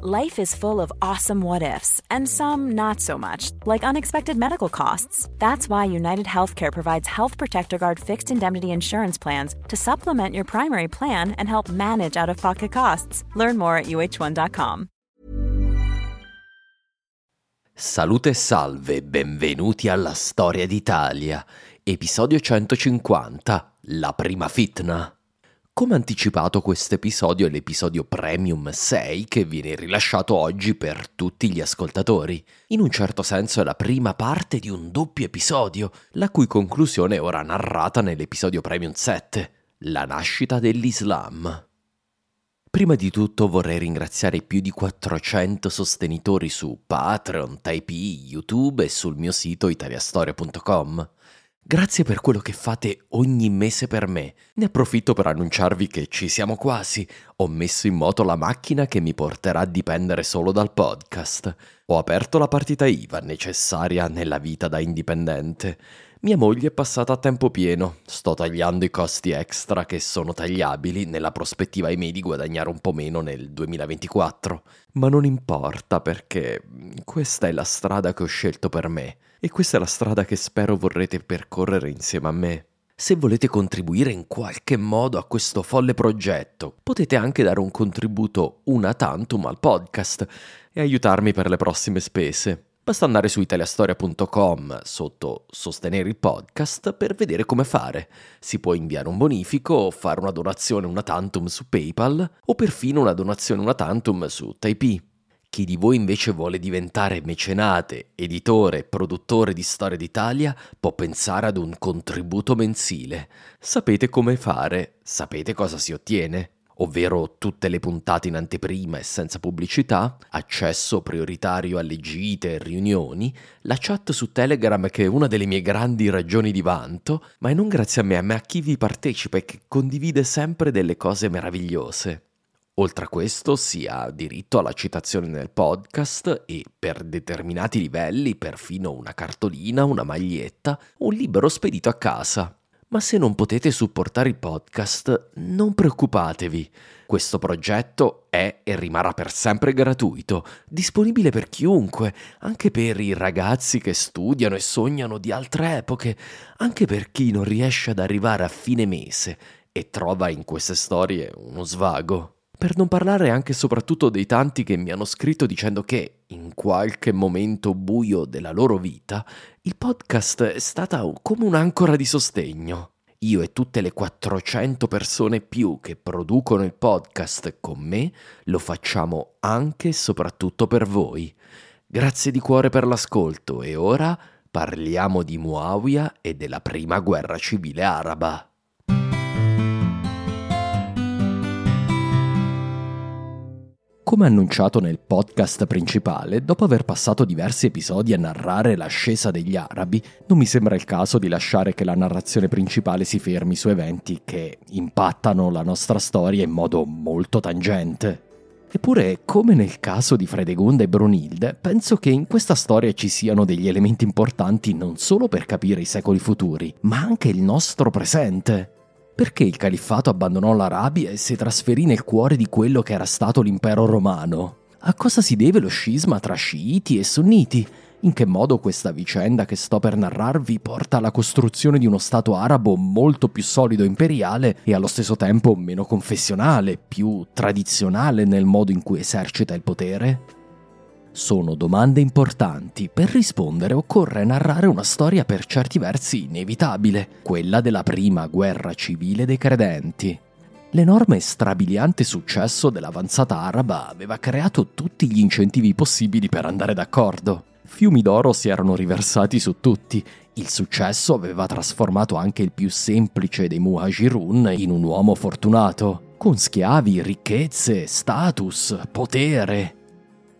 Life is full of awesome what ifs, and some not so much, like unexpected medical costs. That's why United Healthcare provides Health Protector Guard fixed indemnity insurance plans to supplement your primary plan and help manage out of pocket costs. Learn more at uh1.com. Salute e salve, benvenuti alla Storia d'Italia, episodio 150, la prima fitna. Come anticipato questo episodio è l'episodio Premium 6 che viene rilasciato oggi per tutti gli ascoltatori. In un certo senso è la prima parte di un doppio episodio, la cui conclusione è ora narrata nell'episodio Premium 7, la nascita dell'Islam. Prima di tutto vorrei ringraziare i più di 400 sostenitori su Patreon, Typee, YouTube e sul mio sito italiastoria.com. Grazie per quello che fate ogni mese per me. Ne approfitto per annunciarvi che ci siamo quasi. Ho messo in moto la macchina che mi porterà a dipendere solo dal podcast. Ho aperto la partita IVA necessaria nella vita da indipendente. Mia moglie è passata a tempo pieno. Sto tagliando i costi extra che sono tagliabili nella prospettiva miei di guadagnare un po' meno nel 2024. Ma non importa perché questa è la strada che ho scelto per me e questa è la strada che spero vorrete percorrere insieme a me. Se volete contribuire in qualche modo a questo folle progetto, potete anche dare un contributo una tantum al podcast e aiutarmi per le prossime spese. Basta andare su italiastoria.com sotto sostenere il podcast per vedere come fare. Si può inviare un bonifico, fare una donazione una tantum su PayPal o perfino una donazione una tantum su Typee. Chi di voi invece vuole diventare mecenate, editore produttore di Storia d'Italia può pensare ad un contributo mensile. Sapete come fare, sapete cosa si ottiene ovvero tutte le puntate in anteprima e senza pubblicità, accesso prioritario alle gite e riunioni, la chat su Telegram che è una delle mie grandi ragioni di vanto, ma è non grazie a me, ma a chi vi partecipa e che condivide sempre delle cose meravigliose. Oltre a questo si ha diritto alla citazione nel podcast e per determinati livelli perfino una cartolina, una maglietta, un libro spedito a casa. Ma se non potete supportare il podcast, non preoccupatevi. Questo progetto è e rimarrà per sempre gratuito, disponibile per chiunque, anche per i ragazzi che studiano e sognano di altre epoche, anche per chi non riesce ad arrivare a fine mese e trova in queste storie uno svago. Per non parlare anche e soprattutto dei tanti che mi hanno scritto dicendo che, in qualche momento buio della loro vita, il podcast è stata come un'ancora di sostegno. Io e tutte le 400 persone più che producono il podcast con me lo facciamo anche e soprattutto per voi. Grazie di cuore per l'ascolto e ora parliamo di Muawiyah e della prima guerra civile araba. Come annunciato nel podcast principale, dopo aver passato diversi episodi a narrare l'ascesa degli arabi, non mi sembra il caso di lasciare che la narrazione principale si fermi su eventi che impattano la nostra storia in modo molto tangente. Eppure, come nel caso di Fredegunda e Brunilde, penso che in questa storia ci siano degli elementi importanti non solo per capire i secoli futuri, ma anche il nostro presente. Perché il califfato abbandonò l'Arabia e si trasferì nel cuore di quello che era stato l'impero romano? A cosa si deve lo scisma tra sciiti e sunniti? In che modo questa vicenda che sto per narrarvi porta alla costruzione di uno Stato arabo molto più solido e imperiale e allo stesso tempo meno confessionale, più tradizionale nel modo in cui esercita il potere? Sono domande importanti. Per rispondere occorre narrare una storia per certi versi inevitabile, quella della prima guerra civile dei credenti. L'enorme e strabiliante successo dell'avanzata araba aveva creato tutti gli incentivi possibili per andare d'accordo. Fiumi d'oro si erano riversati su tutti. Il successo aveva trasformato anche il più semplice dei muhajirun in un uomo fortunato, con schiavi, ricchezze, status, potere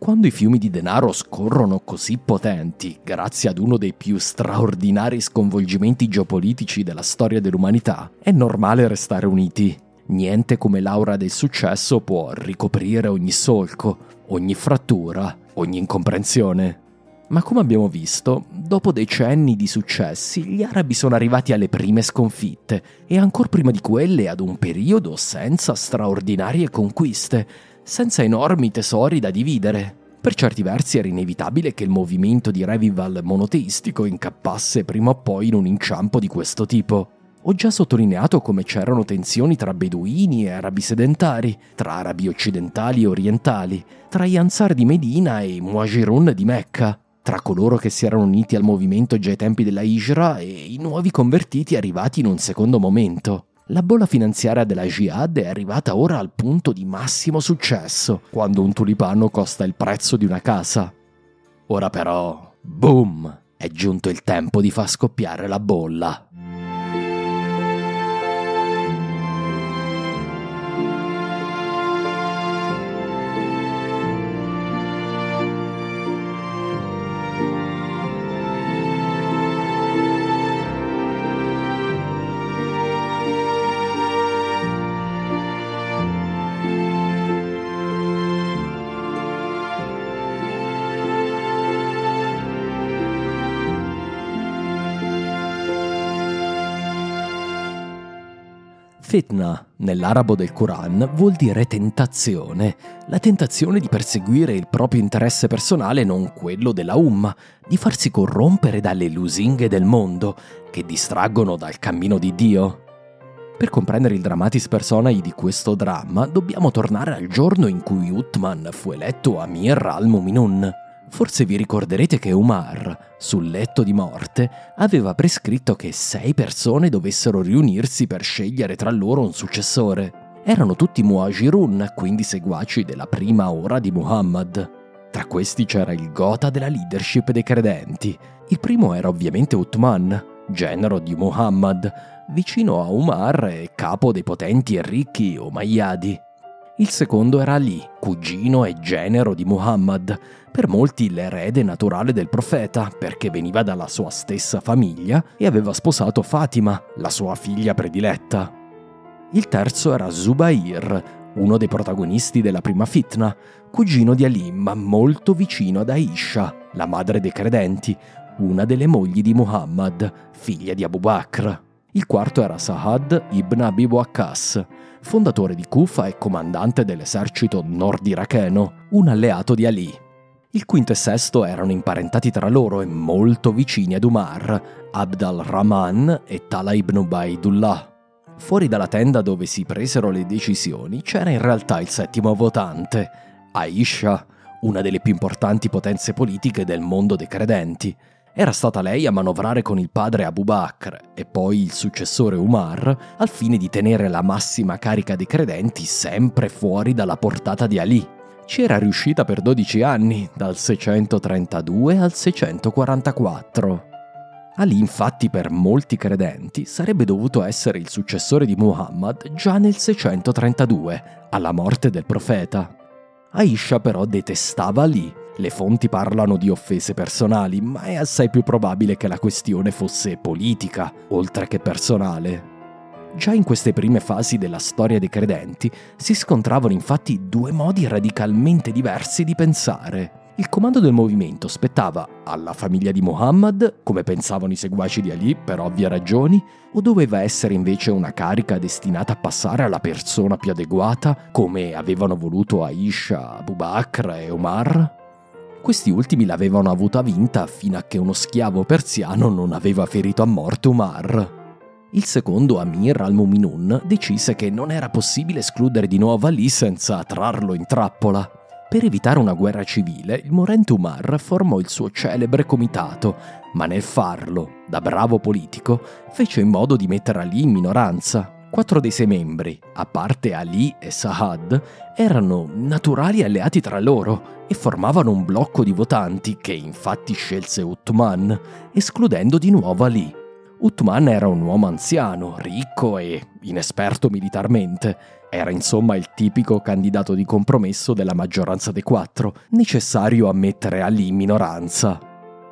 Quando i fiumi di denaro scorrono così potenti, grazie ad uno dei più straordinari sconvolgimenti geopolitici della storia dell'umanità, è normale restare uniti. Niente come l'aura del successo può ricoprire ogni solco, ogni frattura, ogni incomprensione. Ma come abbiamo visto, dopo decenni di successi, gli arabi sono arrivati alle prime sconfitte e ancora prima di quelle ad un periodo senza straordinarie conquiste, senza enormi tesori da dividere. Per certi versi era inevitabile che il movimento di revival monoteistico incappasse prima o poi in un inciampo di questo tipo. Ho già sottolineato come c'erano tensioni tra beduini e arabi sedentari, tra arabi occidentali e orientali, tra gli Ansar di Medina e i Muajirun di Mecca, tra coloro che si erano uniti al movimento già ai tempi della Hijra e i nuovi convertiti arrivati in un secondo momento. La bolla finanziaria della Jihad è arrivata ora al punto di massimo successo, quando un tulipano costa il prezzo di una casa. Ora però, boom, è giunto il tempo di far scoppiare la bolla. Fitna, nell'arabo del Quran, vuol dire tentazione, la tentazione di perseguire il proprio interesse personale non quello della Umma, di farsi corrompere dalle lusinghe del mondo, che distraggono dal cammino di Dio. Per comprendere il dramatis personae di questo dramma, dobbiamo tornare al giorno in cui Uthman fu eletto Amir al-Muminun. Forse vi ricorderete che Umar, sul letto di morte, aveva prescritto che sei persone dovessero riunirsi per scegliere tra loro un successore. Erano tutti Muajirun, quindi seguaci della prima ora di Muhammad. Tra questi c'era il gota della leadership dei credenti. Il primo era ovviamente Uthman, genero di Muhammad, vicino a Umar e capo dei potenti e ricchi Umayyadi. Il secondo era Ali, cugino e genero di Muhammad, per molti l'erede naturale del profeta, perché veniva dalla sua stessa famiglia e aveva sposato Fatima, la sua figlia prediletta. Il terzo era Zubair, uno dei protagonisti della prima fitna, cugino di Ali, ma molto vicino ad Aisha, la madre dei credenti, una delle mogli di Muhammad, figlia di Abu Bakr. Il quarto era Sahad ibn Abi Waqqas, fondatore di Kufa e comandante dell'esercito nord-iracheno, un alleato di Ali. Il quinto e sesto erano imparentati tra loro e molto vicini ad Umar, Abd al-Rahman e Tala ibn Ubaidullah. Fuori dalla tenda dove si presero le decisioni c'era in realtà il settimo votante, Aisha, una delle più importanti potenze politiche del mondo dei credenti, era stata lei a manovrare con il padre Abu Bakr e poi il successore Umar al fine di tenere la massima carica dei credenti sempre fuori dalla portata di Ali. Ci era riuscita per 12 anni, dal 632 al 644. Ali infatti per molti credenti sarebbe dovuto essere il successore di Muhammad già nel 632, alla morte del profeta. Aisha però detestava Ali le fonti parlano di offese personali, ma è assai più probabile che la questione fosse politica, oltre che personale. Già in queste prime fasi della storia dei credenti si scontravano infatti due modi radicalmente diversi di pensare. Il comando del movimento spettava alla famiglia di Muhammad, come pensavano i seguaci di Ali per ovvie ragioni, o doveva essere invece una carica destinata a passare alla persona più adeguata, come avevano voluto Aisha, Abu Bakr e Omar? Questi ultimi l'avevano avuta vinta fino a che uno schiavo persiano non aveva ferito a morte Umar. Il secondo Amir al-Muminun decise che non era possibile escludere di nuovo Ali senza trarlo in trappola. Per evitare una guerra civile, il morente Umar formò il suo celebre comitato, ma nel farlo, da bravo politico, fece in modo di mettere Ali in minoranza. Quattro dei sei membri, a parte Ali e Sahad, erano naturali alleati tra loro e formavano un blocco di votanti che infatti scelse Uthman, escludendo di nuovo Ali. Uthman era un uomo anziano, ricco e inesperto militarmente, Era insomma il tipico candidato di compromesso della maggioranza dei quattro, necessario a mettere Ali in minoranza.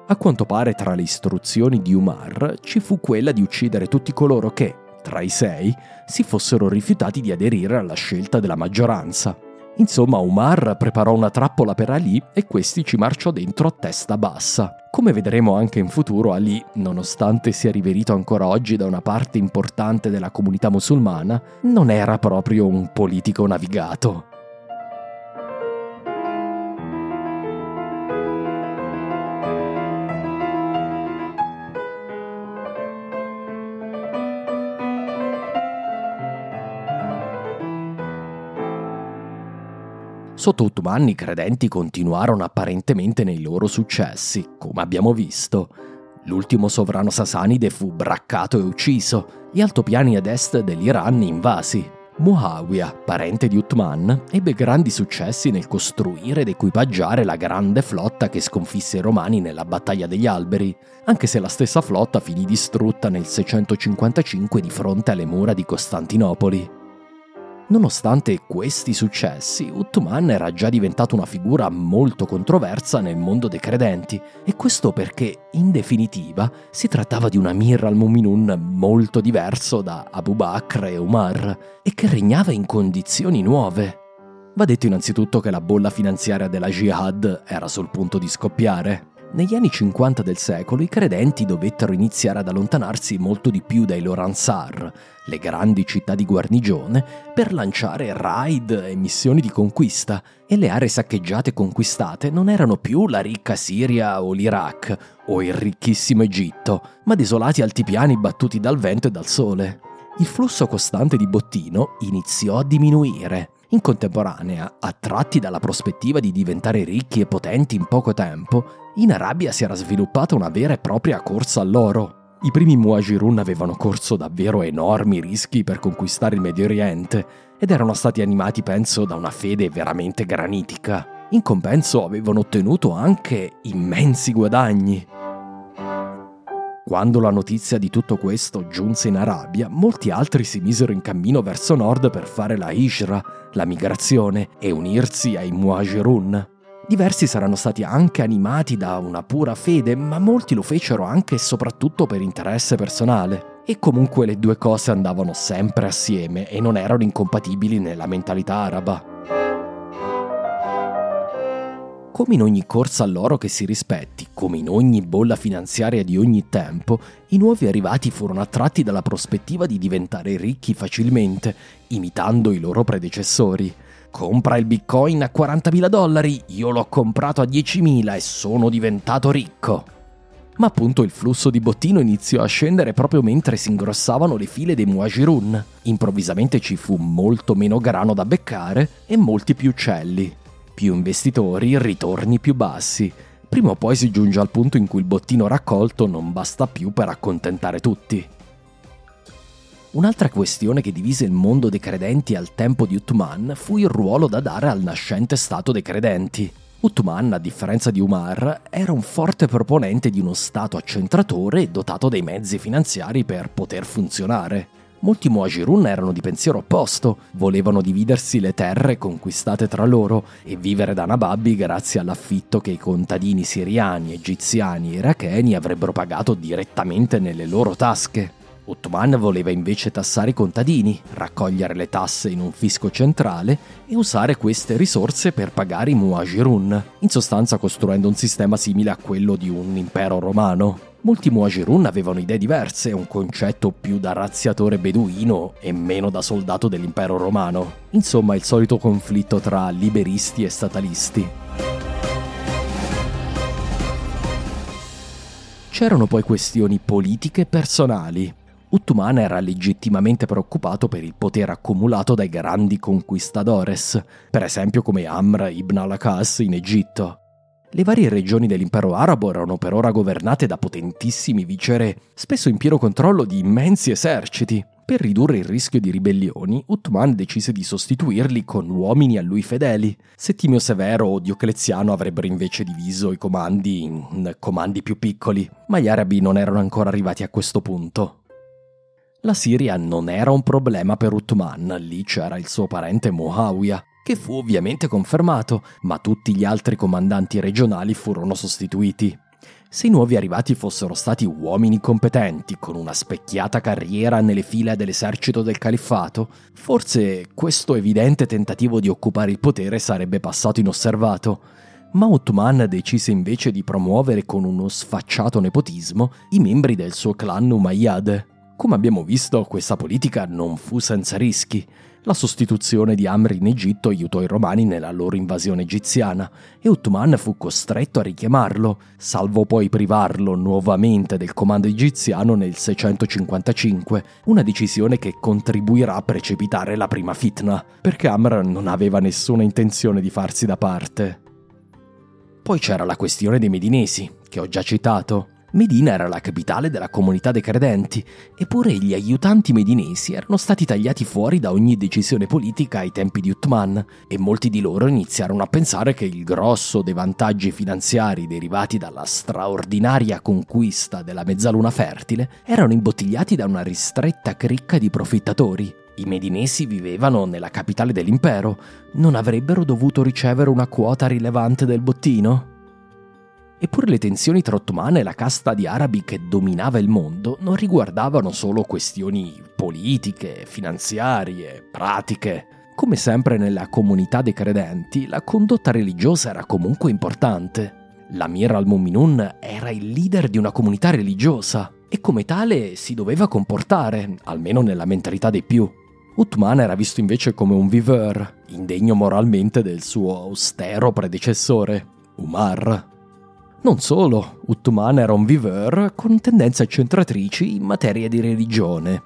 A quanto pare tra le istruzioni di Umar ci fu quella di uccidere tutti coloro che, tra i sei, si fossero rifiutati di aderire alla scelta della maggioranza. Insomma, Umar preparò una trappola per Ali e questi ci marciò dentro a testa bassa. Come vedremo anche in futuro, Ali, nonostante sia riverito ancora oggi da una parte importante della comunità musulmana, non era proprio un politico navigato. Sotto Ottoman i credenti continuarono apparentemente nei loro successi, come abbiamo visto. L'ultimo sovrano sasanide fu braccato e ucciso, gli altopiani ad est dell'Iran invasi. Muawiyah, parente di Uthman, ebbe grandi successi nel costruire ed equipaggiare la grande flotta che sconfisse i romani nella battaglia degli alberi, anche se la stessa flotta finì distrutta nel 655 di fronte alle mura di Costantinopoli. Nonostante questi successi, Uthman era già diventato una figura molto controversa nel mondo dei credenti, e questo perché, in definitiva, si trattava di un Amir al-Muminun molto diverso da Abu Bakr e Umar, e che regnava in condizioni nuove. Va detto innanzitutto che la bolla finanziaria della jihad era sul punto di scoppiare. Negli anni 50 del secolo i credenti dovettero iniziare ad allontanarsi molto di più dai loro ansar, le grandi città di guarnigione, per lanciare raid e missioni di conquista, e le aree saccheggiate e conquistate non erano più la ricca Siria o l'Iraq o il ricchissimo Egitto, ma desolati altipiani battuti dal vento e dal sole. Il flusso costante di bottino iniziò a diminuire in contemporanea, attratti dalla prospettiva di diventare ricchi e potenti in poco tempo, in Arabia si era sviluppata una vera e propria corsa all'oro. I primi Muajirun avevano corso davvero enormi rischi per conquistare il Medio Oriente ed erano stati animati, penso, da una fede veramente granitica. In compenso avevano ottenuto anche immensi guadagni. Quando la notizia di tutto questo giunse in Arabia, molti altri si misero in cammino verso nord per fare la Hijra, la migrazione, e unirsi ai Muajirun. Diversi saranno stati anche animati da una pura fede, ma molti lo fecero anche e soprattutto per interesse personale. E comunque le due cose andavano sempre assieme e non erano incompatibili nella mentalità araba. Come in ogni corsa all'oro che si rispetti, come in ogni bolla finanziaria di ogni tempo, i nuovi arrivati furono attratti dalla prospettiva di diventare ricchi facilmente, imitando i loro predecessori. Compra il bitcoin a 40.000 dollari, io l'ho comprato a 10.000 e sono diventato ricco. Ma appunto il flusso di bottino iniziò a scendere proprio mentre si ingrossavano le file dei Muajirun. Improvvisamente ci fu molto meno grano da beccare e molti più uccelli più investitori, ritorni più bassi. Prima o poi si giunge al punto in cui il bottino raccolto non basta più per accontentare tutti. Un'altra questione che divise il mondo dei credenti al tempo di Uthman fu il ruolo da dare al nascente stato dei credenti. Uthman, a differenza di Umar, era un forte proponente di uno stato accentratore dotato dei mezzi finanziari per poter funzionare. Molti Muajirun erano di pensiero opposto, volevano dividersi le terre conquistate tra loro e vivere da nababbi grazie all'affitto che i contadini siriani, egiziani e iracheni avrebbero pagato direttamente nelle loro tasche. Ottoman voleva invece tassare i contadini, raccogliere le tasse in un fisco centrale e usare queste risorse per pagare i Muajirun, in sostanza costruendo un sistema simile a quello di un impero romano. Molti Muajirun avevano idee diverse, un concetto più da razziatore beduino e meno da soldato dell'impero romano. Insomma, il solito conflitto tra liberisti e statalisti. C'erano poi questioni politiche e personali. Uttuman era legittimamente preoccupato per il potere accumulato dai grandi conquistadores, per esempio come Amr ibn al-Akas in Egitto. Le varie regioni dell'impero arabo erano per ora governate da potentissimi viceré, spesso in pieno controllo di immensi eserciti. Per ridurre il rischio di ribellioni, Uthman decise di sostituirli con uomini a lui fedeli. Settimio Severo o Diocleziano avrebbero invece diviso i comandi in comandi più piccoli, ma gli arabi non erano ancora arrivati a questo punto. La Siria non era un problema per Uthman, lì c'era il suo parente Muawiyah, che fu ovviamente confermato, ma tutti gli altri comandanti regionali furono sostituiti. Se i nuovi arrivati fossero stati uomini competenti, con una specchiata carriera nelle file dell'esercito del califfato, forse questo evidente tentativo di occupare il potere sarebbe passato inosservato. Ma Ottoman decise invece di promuovere con uno sfacciato nepotismo i membri del suo clan Umayyad. Come abbiamo visto, questa politica non fu senza rischi. La sostituzione di Amr in Egitto aiutò i romani nella loro invasione egiziana e Ottoman fu costretto a richiamarlo, salvo poi privarlo nuovamente del comando egiziano nel 655, una decisione che contribuirà a precipitare la prima fitna, perché Amr non aveva nessuna intenzione di farsi da parte. Poi c'era la questione dei Medinesi, che ho già citato. Medina era la capitale della comunità dei credenti, eppure gli aiutanti medinesi erano stati tagliati fuori da ogni decisione politica ai tempi di Uthman, e molti di loro iniziarono a pensare che il grosso dei vantaggi finanziari derivati dalla straordinaria conquista della mezzaluna fertile erano imbottigliati da una ristretta cricca di profittatori. I medinesi vivevano nella capitale dell'impero, non avrebbero dovuto ricevere una quota rilevante del bottino? Eppure le tensioni tra ottomane e la casta di arabi che dominava il mondo non riguardavano solo questioni politiche, finanziarie, pratiche. Come sempre nella comunità dei credenti, la condotta religiosa era comunque importante. L'Amir al-Muminun era il leader di una comunità religiosa e come tale si doveva comportare, almeno nella mentalità dei più. Uthman era visto invece come un viveur, indegno moralmente del suo austero predecessore, Umar. Non solo, Uthman era un viveur con tendenze accentratrici in materia di religione.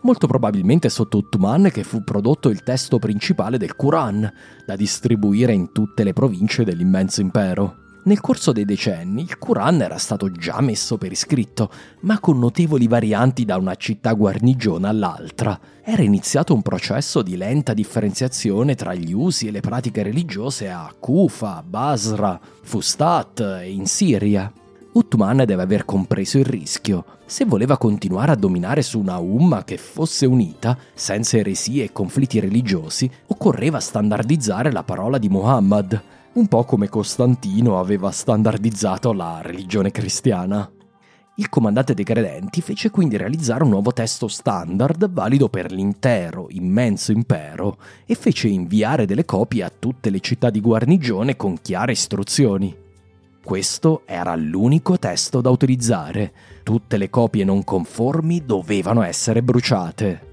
Molto probabilmente sotto Uthman che fu prodotto il testo principale del Quran, da distribuire in tutte le province dell'immenso impero. Nel corso dei decenni il Quran era stato già messo per iscritto, ma con notevoli varianti da una città guarnigione all'altra. Era iniziato un processo di lenta differenziazione tra gli usi e le pratiche religiose a Kufa, Basra, Fustat e in Siria. Uthman deve aver compreso il rischio. Se voleva continuare a dominare su una Umma che fosse unita, senza eresie e conflitti religiosi, occorreva standardizzare la parola di Muhammad un po' come Costantino aveva standardizzato la religione cristiana. Il comandante dei credenti fece quindi realizzare un nuovo testo standard valido per l'intero immenso impero e fece inviare delle copie a tutte le città di guarnigione con chiare istruzioni. Questo era l'unico testo da utilizzare. Tutte le copie non conformi dovevano essere bruciate.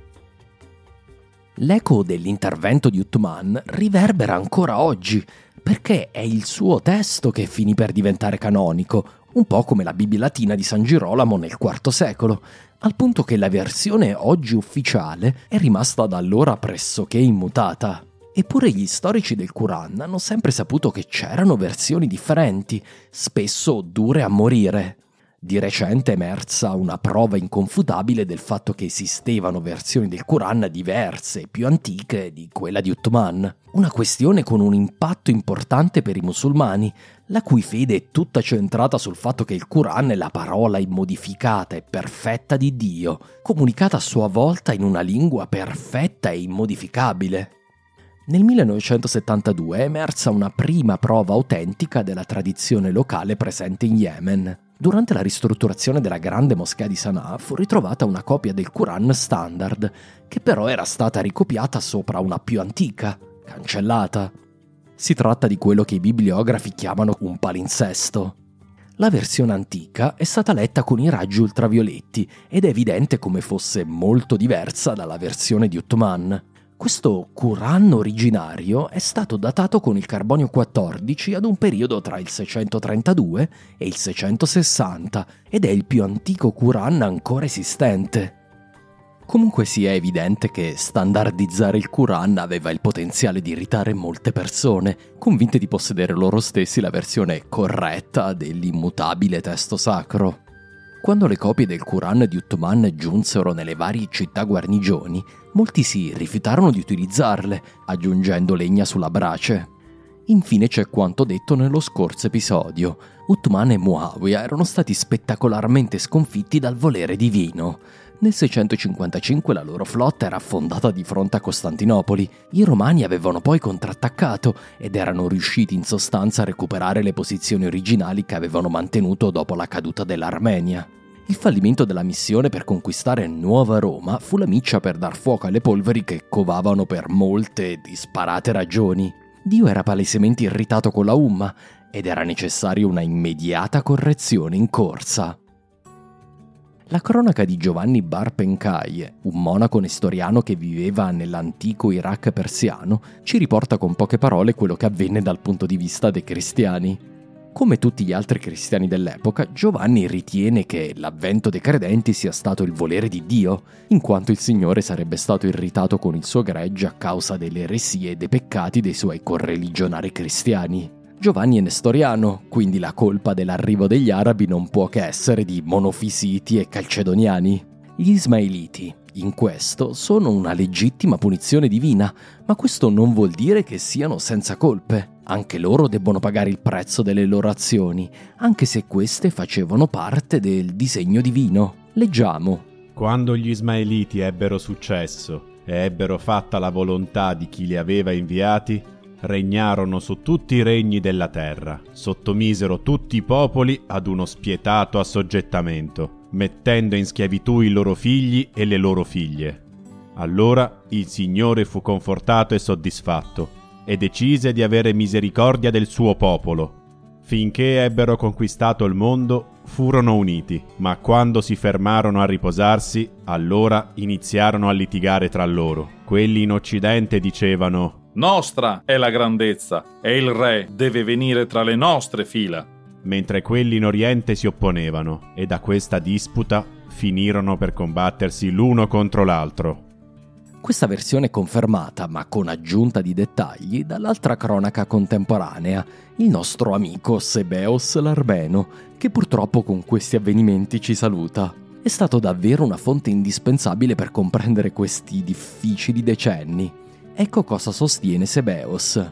L'eco dell'intervento di Uthman riverbera ancora oggi perché è il suo testo che finì per diventare canonico, un po' come la Bibbia latina di San Girolamo nel IV secolo, al punto che la versione oggi ufficiale è rimasta da allora pressoché immutata. Eppure gli storici del Quran hanno sempre saputo che c'erano versioni differenti, spesso dure a morire. Di recente è emersa una prova inconfutabile del fatto che esistevano versioni del Quran diverse, più antiche di quella di Uthman. Una questione con un impatto importante per i musulmani, la cui fede è tutta centrata sul fatto che il Quran è la parola immodificata e perfetta di Dio, comunicata a sua volta in una lingua perfetta e immodificabile. Nel 1972 è emersa una prima prova autentica della tradizione locale presente in Yemen. Durante la ristrutturazione della grande moschea di Sana'a fu ritrovata una copia del Quran standard, che però era stata ricopiata sopra una più antica, cancellata. Si tratta di quello che i bibliografi chiamano un palinsesto. La versione antica è stata letta con i raggi ultravioletti ed è evidente come fosse molto diversa dalla versione di Uthman. Questo Quran originario è stato datato con il carbonio 14 ad un periodo tra il 632 e il 660 ed è il più antico Quran ancora esistente. Comunque sia evidente che standardizzare il Quran aveva il potenziale di irritare molte persone, convinte di possedere loro stessi la versione corretta dell'immutabile testo sacro. Quando le copie del Quran di Uthman giunsero nelle varie città guarnigioni, molti si rifiutarono di utilizzarle, aggiungendo legna sulla brace. Infine c'è quanto detto nello scorso episodio. Uthman e Muawiyah erano stati spettacolarmente sconfitti dal volere divino. Nel 655 la loro flotta era affondata di fronte a Costantinopoli. I romani avevano poi contrattaccato ed erano riusciti in sostanza a recuperare le posizioni originali che avevano mantenuto dopo la caduta dell'Armenia. Il fallimento della missione per conquistare Nuova Roma fu la miccia per dar fuoco alle polveri che covavano per molte disparate ragioni. Dio era palesemente irritato con la Umma ed era necessaria una immediata correzione in corsa. La cronaca di Giovanni Bar Penkai, un monaco nestoriano che viveva nell'antico Iraq persiano, ci riporta con poche parole quello che avvenne dal punto di vista dei cristiani. Come tutti gli altri cristiani dell'epoca, Giovanni ritiene che l'avvento dei credenti sia stato il volere di Dio, in quanto il Signore sarebbe stato irritato con il suo gregge a causa delle eresie e dei peccati dei suoi correligionari cristiani. Giovanni è nestoriano, quindi la colpa dell'arrivo degli arabi non può che essere di monofisiti e calcedoniani. Gli ismaeliti, in questo, sono una legittima punizione divina, ma questo non vuol dire che siano senza colpe. Anche loro debbono pagare il prezzo delle loro azioni, anche se queste facevano parte del disegno divino. Leggiamo. Quando gli ismaeliti ebbero successo e ebbero fatta la volontà di chi li aveva inviati, regnarono su tutti i regni della terra, sottomisero tutti i popoli ad uno spietato assoggettamento, mettendo in schiavitù i loro figli e le loro figlie. Allora il Signore fu confortato e soddisfatto, e decise di avere misericordia del suo popolo. Finché ebbero conquistato il mondo, furono uniti, ma quando si fermarono a riposarsi, allora iniziarono a litigare tra loro. Quelli in Occidente dicevano nostra è la grandezza e il re deve venire tra le nostre fila. Mentre quelli in Oriente si opponevano e da questa disputa finirono per combattersi l'uno contro l'altro. Questa versione è confermata, ma con aggiunta di dettagli, dall'altra cronaca contemporanea, il nostro amico Sebeos l'Armeno, che purtroppo con questi avvenimenti ci saluta. È stato davvero una fonte indispensabile per comprendere questi difficili decenni. Ecco cosa sostiene Sebeos.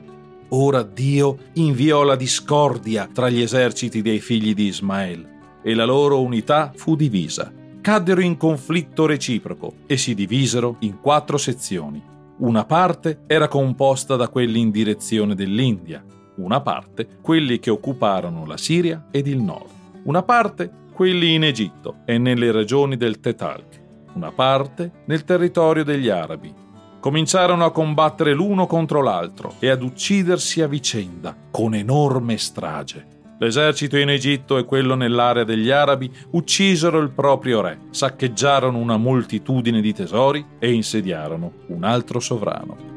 Ora Dio inviò la discordia tra gli eserciti dei figli di Ismael e la loro unità fu divisa. Caddero in conflitto reciproco e si divisero in quattro sezioni. Una parte era composta da quelli in direzione dell'India, una parte quelli che occuparono la Siria ed il nord, una parte quelli in Egitto e nelle regioni del Tetalc, una parte nel territorio degli Arabi cominciarono a combattere l'uno contro l'altro e ad uccidersi a vicenda, con enorme strage. L'esercito in Egitto e quello nell'area degli Arabi uccisero il proprio re, saccheggiarono una moltitudine di tesori e insediarono un altro sovrano.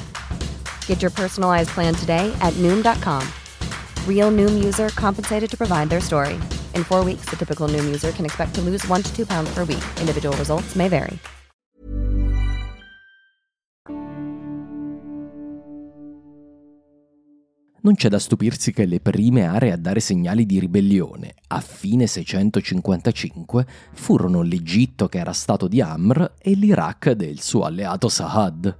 Get your personalized plan today at Noom.com. Real Noom user compensated to provide their story. In four weeks, the typical Noom user can expect to lose one to two pounds per week. Individual results may vary. Non c'è da stupirsi che le prime aree a dare segnali di ribellione, a fine 655, furono l'Egitto che era stato di Amr e l'Iraq del suo alleato Sahad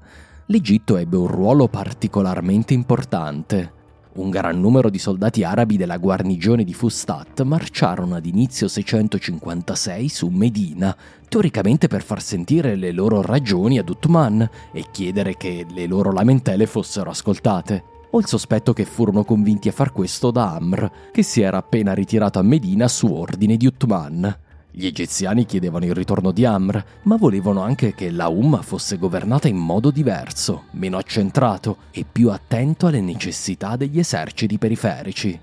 l'Egitto ebbe un ruolo particolarmente importante. Un gran numero di soldati arabi della guarnigione di Fustat marciarono ad inizio 656 su Medina, teoricamente per far sentire le loro ragioni ad Uthman e chiedere che le loro lamentele fossero ascoltate. Ho il sospetto che furono convinti a far questo da Amr, che si era appena ritirato a Medina su ordine di Uthman. Gli egiziani chiedevano il ritorno di Amr, ma volevano anche che la Umma fosse governata in modo diverso, meno accentrato e più attento alle necessità degli eserciti periferici.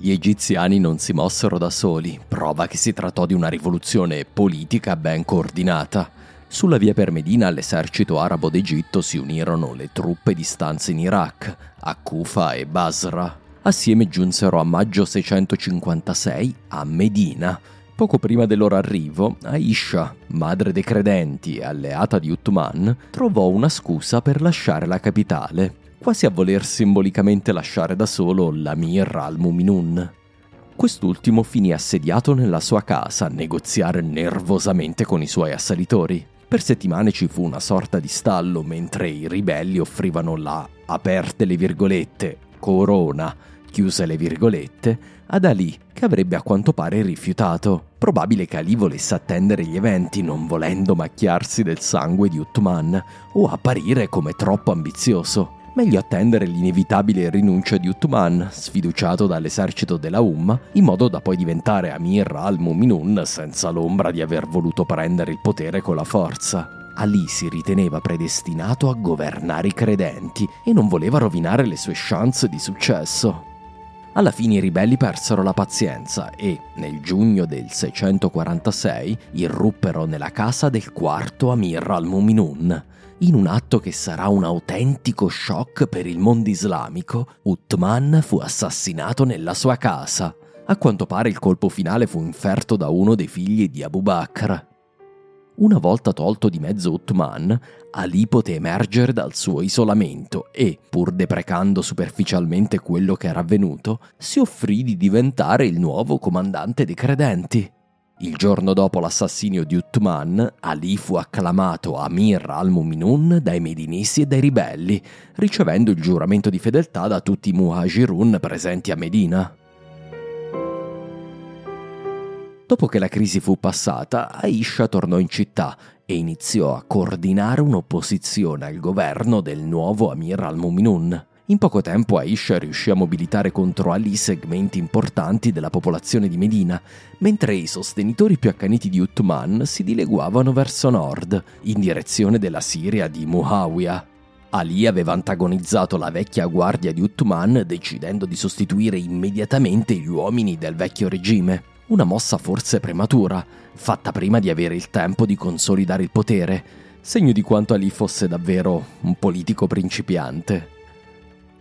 Gli egiziani non si mossero da soli, prova che si trattò di una rivoluzione politica ben coordinata. Sulla via per Medina all'esercito arabo d'Egitto si unirono le truppe di stanze in Iraq, a Kufa e Basra. Assieme giunsero a maggio 656 a Medina, Poco prima del loro arrivo, Aisha, madre dei credenti e alleata di Uthman, trovò una scusa per lasciare la capitale, quasi a voler simbolicamente lasciare da solo l'Amir al-Muminun. Quest'ultimo finì assediato nella sua casa a negoziare nervosamente con i suoi assalitori. Per settimane ci fu una sorta di stallo mentre i ribelli offrivano la, aperte le virgolette, corona, chiuse le virgolette, ad Ali, che avrebbe a quanto pare rifiutato. Probabile che Ali volesse attendere gli eventi, non volendo macchiarsi del sangue di Uthman, o apparire come troppo ambizioso. Meglio attendere l'inevitabile rinuncia di Uthman, sfiduciato dall'esercito della Umma, in modo da poi diventare Amir al-Muminun senza l'ombra di aver voluto prendere il potere con la forza. Ali si riteneva predestinato a governare i credenti e non voleva rovinare le sue chance di successo. Alla fine i ribelli persero la pazienza e, nel giugno del 646, irruppero nella casa del quarto Amir al-Muminun. In un atto che sarà un autentico shock per il mondo islamico, Uthman fu assassinato nella sua casa. A quanto pare il colpo finale fu inferto da uno dei figli di Abu Bakr, una volta tolto di mezzo Uthman, Ali poté emergere dal suo isolamento e, pur deprecando superficialmente quello che era avvenuto, si offrì di diventare il nuovo comandante dei credenti. Il giorno dopo l'assassinio di Uthman, Ali fu acclamato Amir al-Muminun dai medinisi e dai ribelli, ricevendo il giuramento di fedeltà da tutti i muhajirun presenti a Medina. Dopo che la crisi fu passata, Aisha tornò in città e iniziò a coordinare un'opposizione al governo del nuovo Amir al-Muminun. In poco tempo Aisha riuscì a mobilitare contro Ali segmenti importanti della popolazione di Medina, mentre i sostenitori più accaniti di Uthman si dileguavano verso nord, in direzione della Siria di Muawiyah. Ali aveva antagonizzato la vecchia guardia di Uthman decidendo di sostituire immediatamente gli uomini del vecchio regime. Una mossa forse prematura, fatta prima di avere il tempo di consolidare il potere, segno di quanto Ali fosse davvero un politico principiante.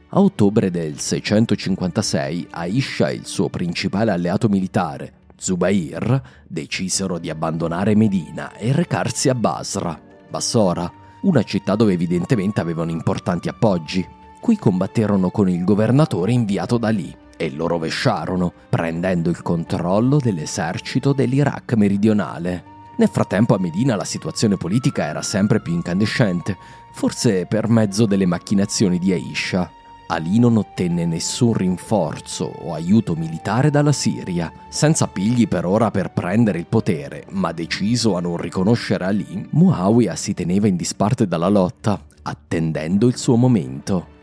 A ottobre del 656 Aisha e il suo principale alleato militare, Zubair, decisero di abbandonare Medina e recarsi a Basra, Bassora, una città dove evidentemente avevano importanti appoggi. Qui combatterono con il governatore inviato da lì e lo rovesciarono, prendendo il controllo dell'esercito dell'Iraq meridionale. Nel frattempo a Medina la situazione politica era sempre più incandescente, forse per mezzo delle macchinazioni di Aisha. Ali non ottenne nessun rinforzo o aiuto militare dalla Siria, senza appigli per ora per prendere il potere, ma deciso a non riconoscere Ali, Muawiyah si teneva in disparte dalla lotta, attendendo il suo momento.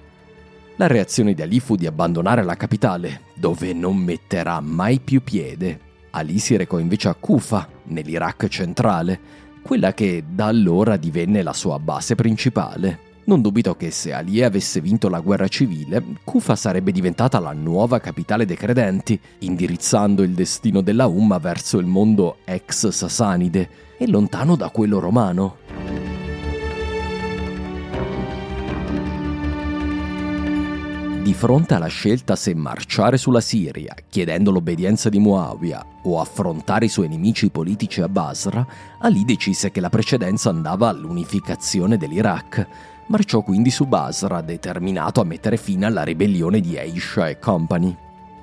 La reazione di Ali fu di abbandonare la capitale, dove non metterà mai più piede. Ali si recò invece a Kufa, nell'Iraq centrale, quella che da allora divenne la sua base principale. Non dubito che se Ali avesse vinto la guerra civile, Kufa sarebbe diventata la nuova capitale dei credenti, indirizzando il destino della Umma verso il mondo ex sasanide e lontano da quello romano. Di fronte alla scelta se marciare sulla Siria, chiedendo l'obbedienza di Muawiyah, o affrontare i suoi nemici politici a Basra, Ali decise che la precedenza andava all'unificazione dell'Iraq. Marciò quindi su Basra, determinato a mettere fine alla ribellione di Aisha e Company.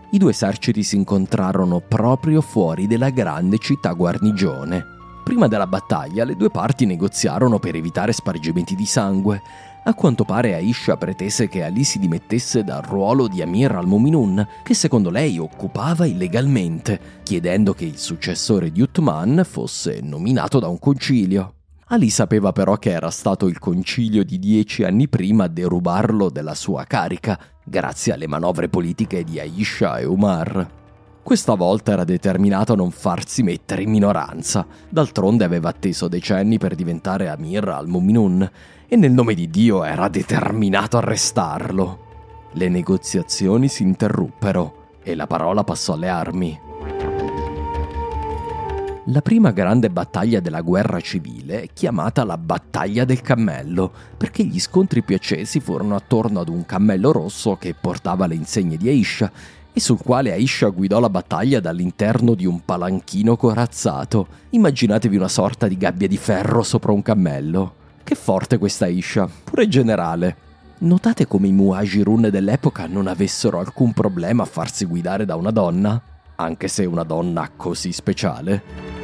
I due eserciti si incontrarono proprio fuori della grande città guarnigione. Prima della battaglia le due parti negoziarono per evitare spargimenti di sangue, a quanto pare Aisha pretese che Ali si dimettesse dal ruolo di Amir al-Muminun, che secondo lei occupava illegalmente, chiedendo che il successore di Uthman fosse nominato da un concilio. Ali sapeva però che era stato il concilio di dieci anni prima a derubarlo della sua carica, grazie alle manovre politiche di Aisha e Umar. Questa volta era determinato a non farsi mettere in minoranza, d'altronde aveva atteso decenni per diventare Amir al-Muminun e nel nome di Dio era determinato a restarlo. Le negoziazioni si interruppero e la parola passò alle armi. La prima grande battaglia della guerra civile è chiamata la battaglia del cammello, perché gli scontri più accesi furono attorno ad un cammello rosso che portava le insegne di Aisha e sul quale Aisha guidò la battaglia dall'interno di un palanchino corazzato. Immaginatevi una sorta di gabbia di ferro sopra un cammello. Che forte questa Aisha, pure generale. Notate come i Muajirun dell'epoca non avessero alcun problema a farsi guidare da una donna, anche se una donna così speciale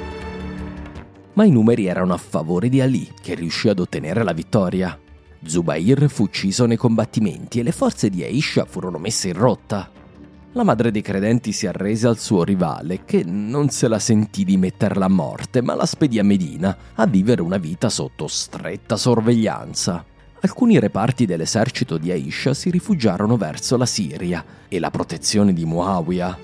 ma i numeri erano a favore di Ali, che riuscì ad ottenere la vittoria. Zubair fu ucciso nei combattimenti e le forze di Aisha furono messe in rotta. La madre dei credenti si arrese al suo rivale, che non se la sentì di metterla a morte, ma la spedì a Medina a vivere una vita sotto stretta sorveglianza. Alcuni reparti dell'esercito di Aisha si rifugiarono verso la Siria e la protezione di Muawiyah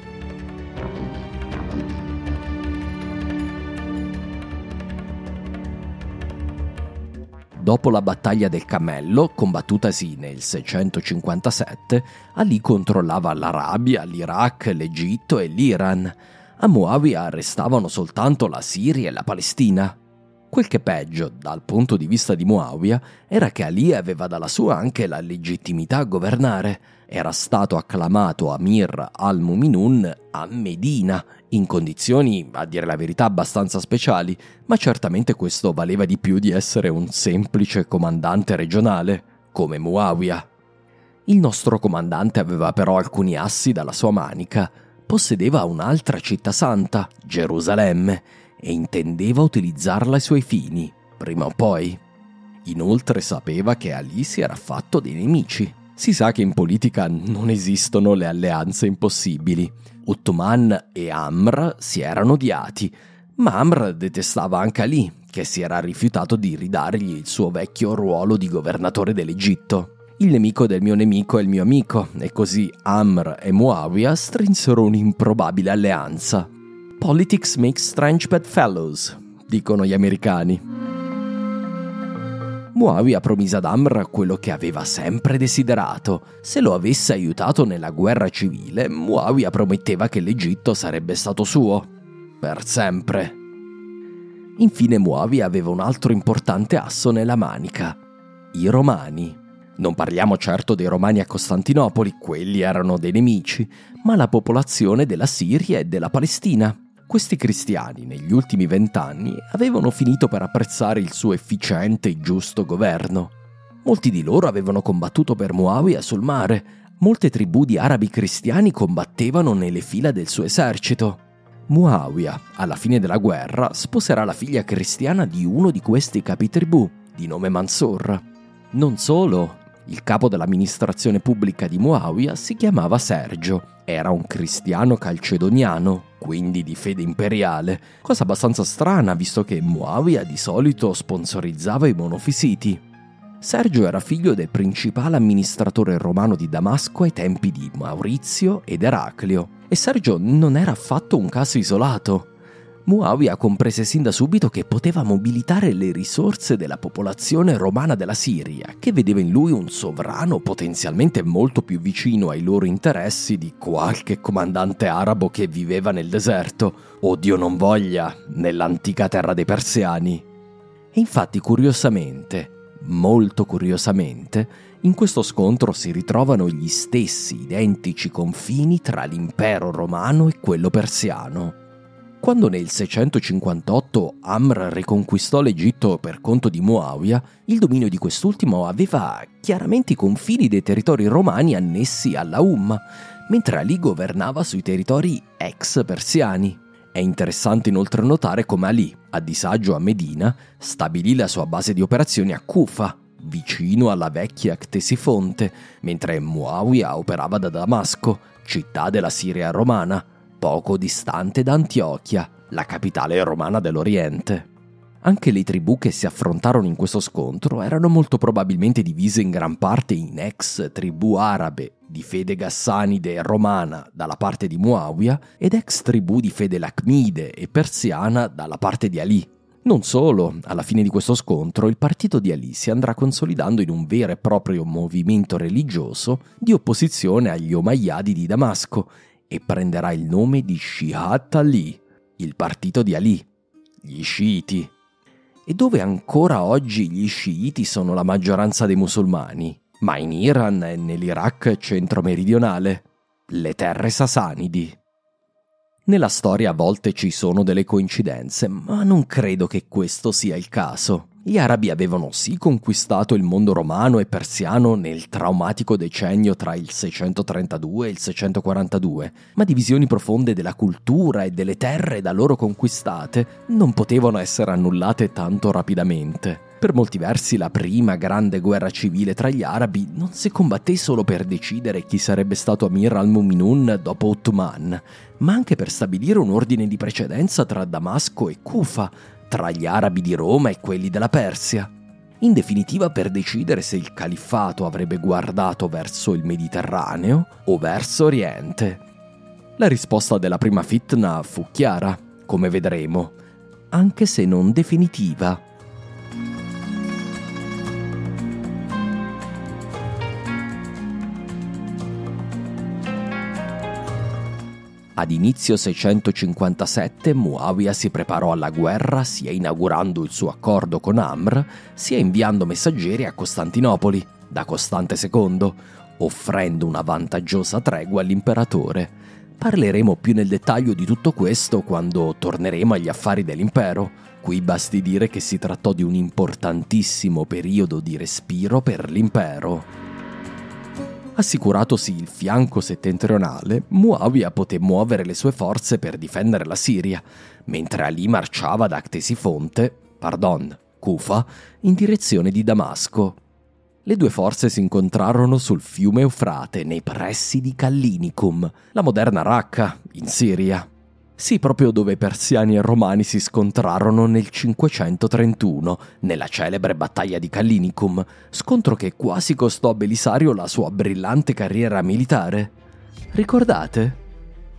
Dopo la battaglia del Cammello, combattutasi nel 657, Ali controllava l'Arabia, l'Iraq, l'Egitto e l'Iran. A Muawiyah restavano soltanto la Siria e la Palestina. Quel che peggio, dal punto di vista di Muawiyah, era che Ali aveva dalla sua anche la legittimità a governare. Era stato acclamato Amir al-Muminun a Medina in condizioni, a dire la verità, abbastanza speciali, ma certamente questo valeva di più di essere un semplice comandante regionale, come Muawiyah. Il nostro comandante aveva però alcuni assi dalla sua manica, possedeva un'altra città santa, Gerusalemme, e intendeva utilizzarla ai suoi fini, prima o poi. Inoltre sapeva che Ali si era fatto dei nemici. Si sa che in politica non esistono le alleanze impossibili Uthman e Amr si erano odiati, ma Amr detestava anche Ali, che si era rifiutato di ridargli il suo vecchio ruolo di governatore dell'Egitto. Il nemico del mio nemico è il mio amico, e così Amr e Muawiyah strinsero un'improbabile alleanza. Politics makes strange bedfellows, dicono gli americani. Muawiyah promise ad Amr quello che aveva sempre desiderato. Se lo avesse aiutato nella guerra civile, Muawiyah prometteva che l'Egitto sarebbe stato suo. Per sempre. Infine Muawiyah aveva un altro importante asso nella manica. I Romani. Non parliamo certo dei Romani a Costantinopoli, quelli erano dei nemici, ma la popolazione della Siria e della Palestina. Questi cristiani, negli ultimi vent'anni, avevano finito per apprezzare il suo efficiente e giusto governo. Molti di loro avevano combattuto per Muawiyah sul mare, molte tribù di arabi cristiani combattevano nelle fila del suo esercito. Muawiyah, alla fine della guerra, sposerà la figlia cristiana di uno di questi capitribù, di nome Mansur. Non solo, il capo dell'amministrazione pubblica di Muawiyah si chiamava Sergio, era un cristiano calcedoniano, quindi di fede imperiale, cosa abbastanza strana visto che Muawiyah di solito sponsorizzava i monofisiti. Sergio era figlio del principale amministratore romano di Damasco ai tempi di Maurizio ed Eraclio, e Sergio non era affatto un caso isolato. Muawiyah comprese sin da subito che poteva mobilitare le risorse della popolazione romana della Siria, che vedeva in lui un sovrano potenzialmente molto più vicino ai loro interessi di qualche comandante arabo che viveva nel deserto, o Dio non voglia, nell'antica terra dei persiani. E infatti, curiosamente, molto curiosamente, in questo scontro si ritrovano gli stessi identici confini tra l'impero romano e quello persiano. Quando nel 658 Amr riconquistò l'Egitto per conto di Muawiyah, il dominio di quest'ultimo aveva chiaramente i confini dei territori romani annessi alla Umma, mentre Ali governava sui territori ex persiani. È interessante inoltre notare come Ali, a disagio a Medina, stabilì la sua base di operazioni a Kufa, vicino alla vecchia Ctesifonte, mentre Muawiyah operava da Damasco, città della Siria romana, poco distante da Antiochia, la capitale romana dell'Oriente. Anche le tribù che si affrontarono in questo scontro erano molto probabilmente divise in gran parte in ex tribù arabe di fede gassanide e romana dalla parte di Muawiyah ed ex tribù di fede lacmide e persiana dalla parte di Ali. Non solo, alla fine di questo scontro il partito di Ali si andrà consolidando in un vero e proprio movimento religioso di opposizione agli Omayyadi di Damasco e prenderà il nome di Shihat Ali, il partito di Ali, gli sciiti e dove ancora oggi gli sciiti sono la maggioranza dei musulmani, ma in Iran e nell'Iraq centro-meridionale, le terre sasanidi. Nella storia a volte ci sono delle coincidenze, ma non credo che questo sia il caso. Gli arabi avevano sì conquistato il mondo romano e persiano nel traumatico decennio tra il 632 e il 642, ma divisioni profonde della cultura e delle terre da loro conquistate non potevano essere annullate tanto rapidamente. Per molti versi la prima grande guerra civile tra gli arabi non si combatté solo per decidere chi sarebbe stato Amir al-Muminun dopo Ottoman, ma anche per stabilire un ordine di precedenza tra Damasco e Kufa, tra gli arabi di Roma e quelli della Persia. In definitiva per decidere se il califfato avrebbe guardato verso il Mediterraneo o verso Oriente. La risposta della prima fitna fu chiara, come vedremo, anche se non definitiva. Ad inizio 657 Muawiyah si preparò alla guerra sia inaugurando il suo accordo con Amr, sia inviando messaggeri a Costantinopoli, da Costante II, offrendo una vantaggiosa tregua all'imperatore. Parleremo più nel dettaglio di tutto questo quando torneremo agli affari dell'impero. Qui basti dire che si trattò di un importantissimo periodo di respiro per l'impero. Assicuratosi il fianco settentrionale, Muawiyah poté muovere le sue forze per difendere la Siria, mentre Ali marciava da Ctesifonte, pardon, Kufa, in direzione di Damasco. Le due forze si incontrarono sul fiume Eufrate, nei pressi di Callinicum, la moderna Raqqa, in Siria. Sì, proprio dove persiani e romani si scontrarono nel 531, nella celebre battaglia di Callinicum, scontro che quasi costò a Belisario la sua brillante carriera militare. Ricordate?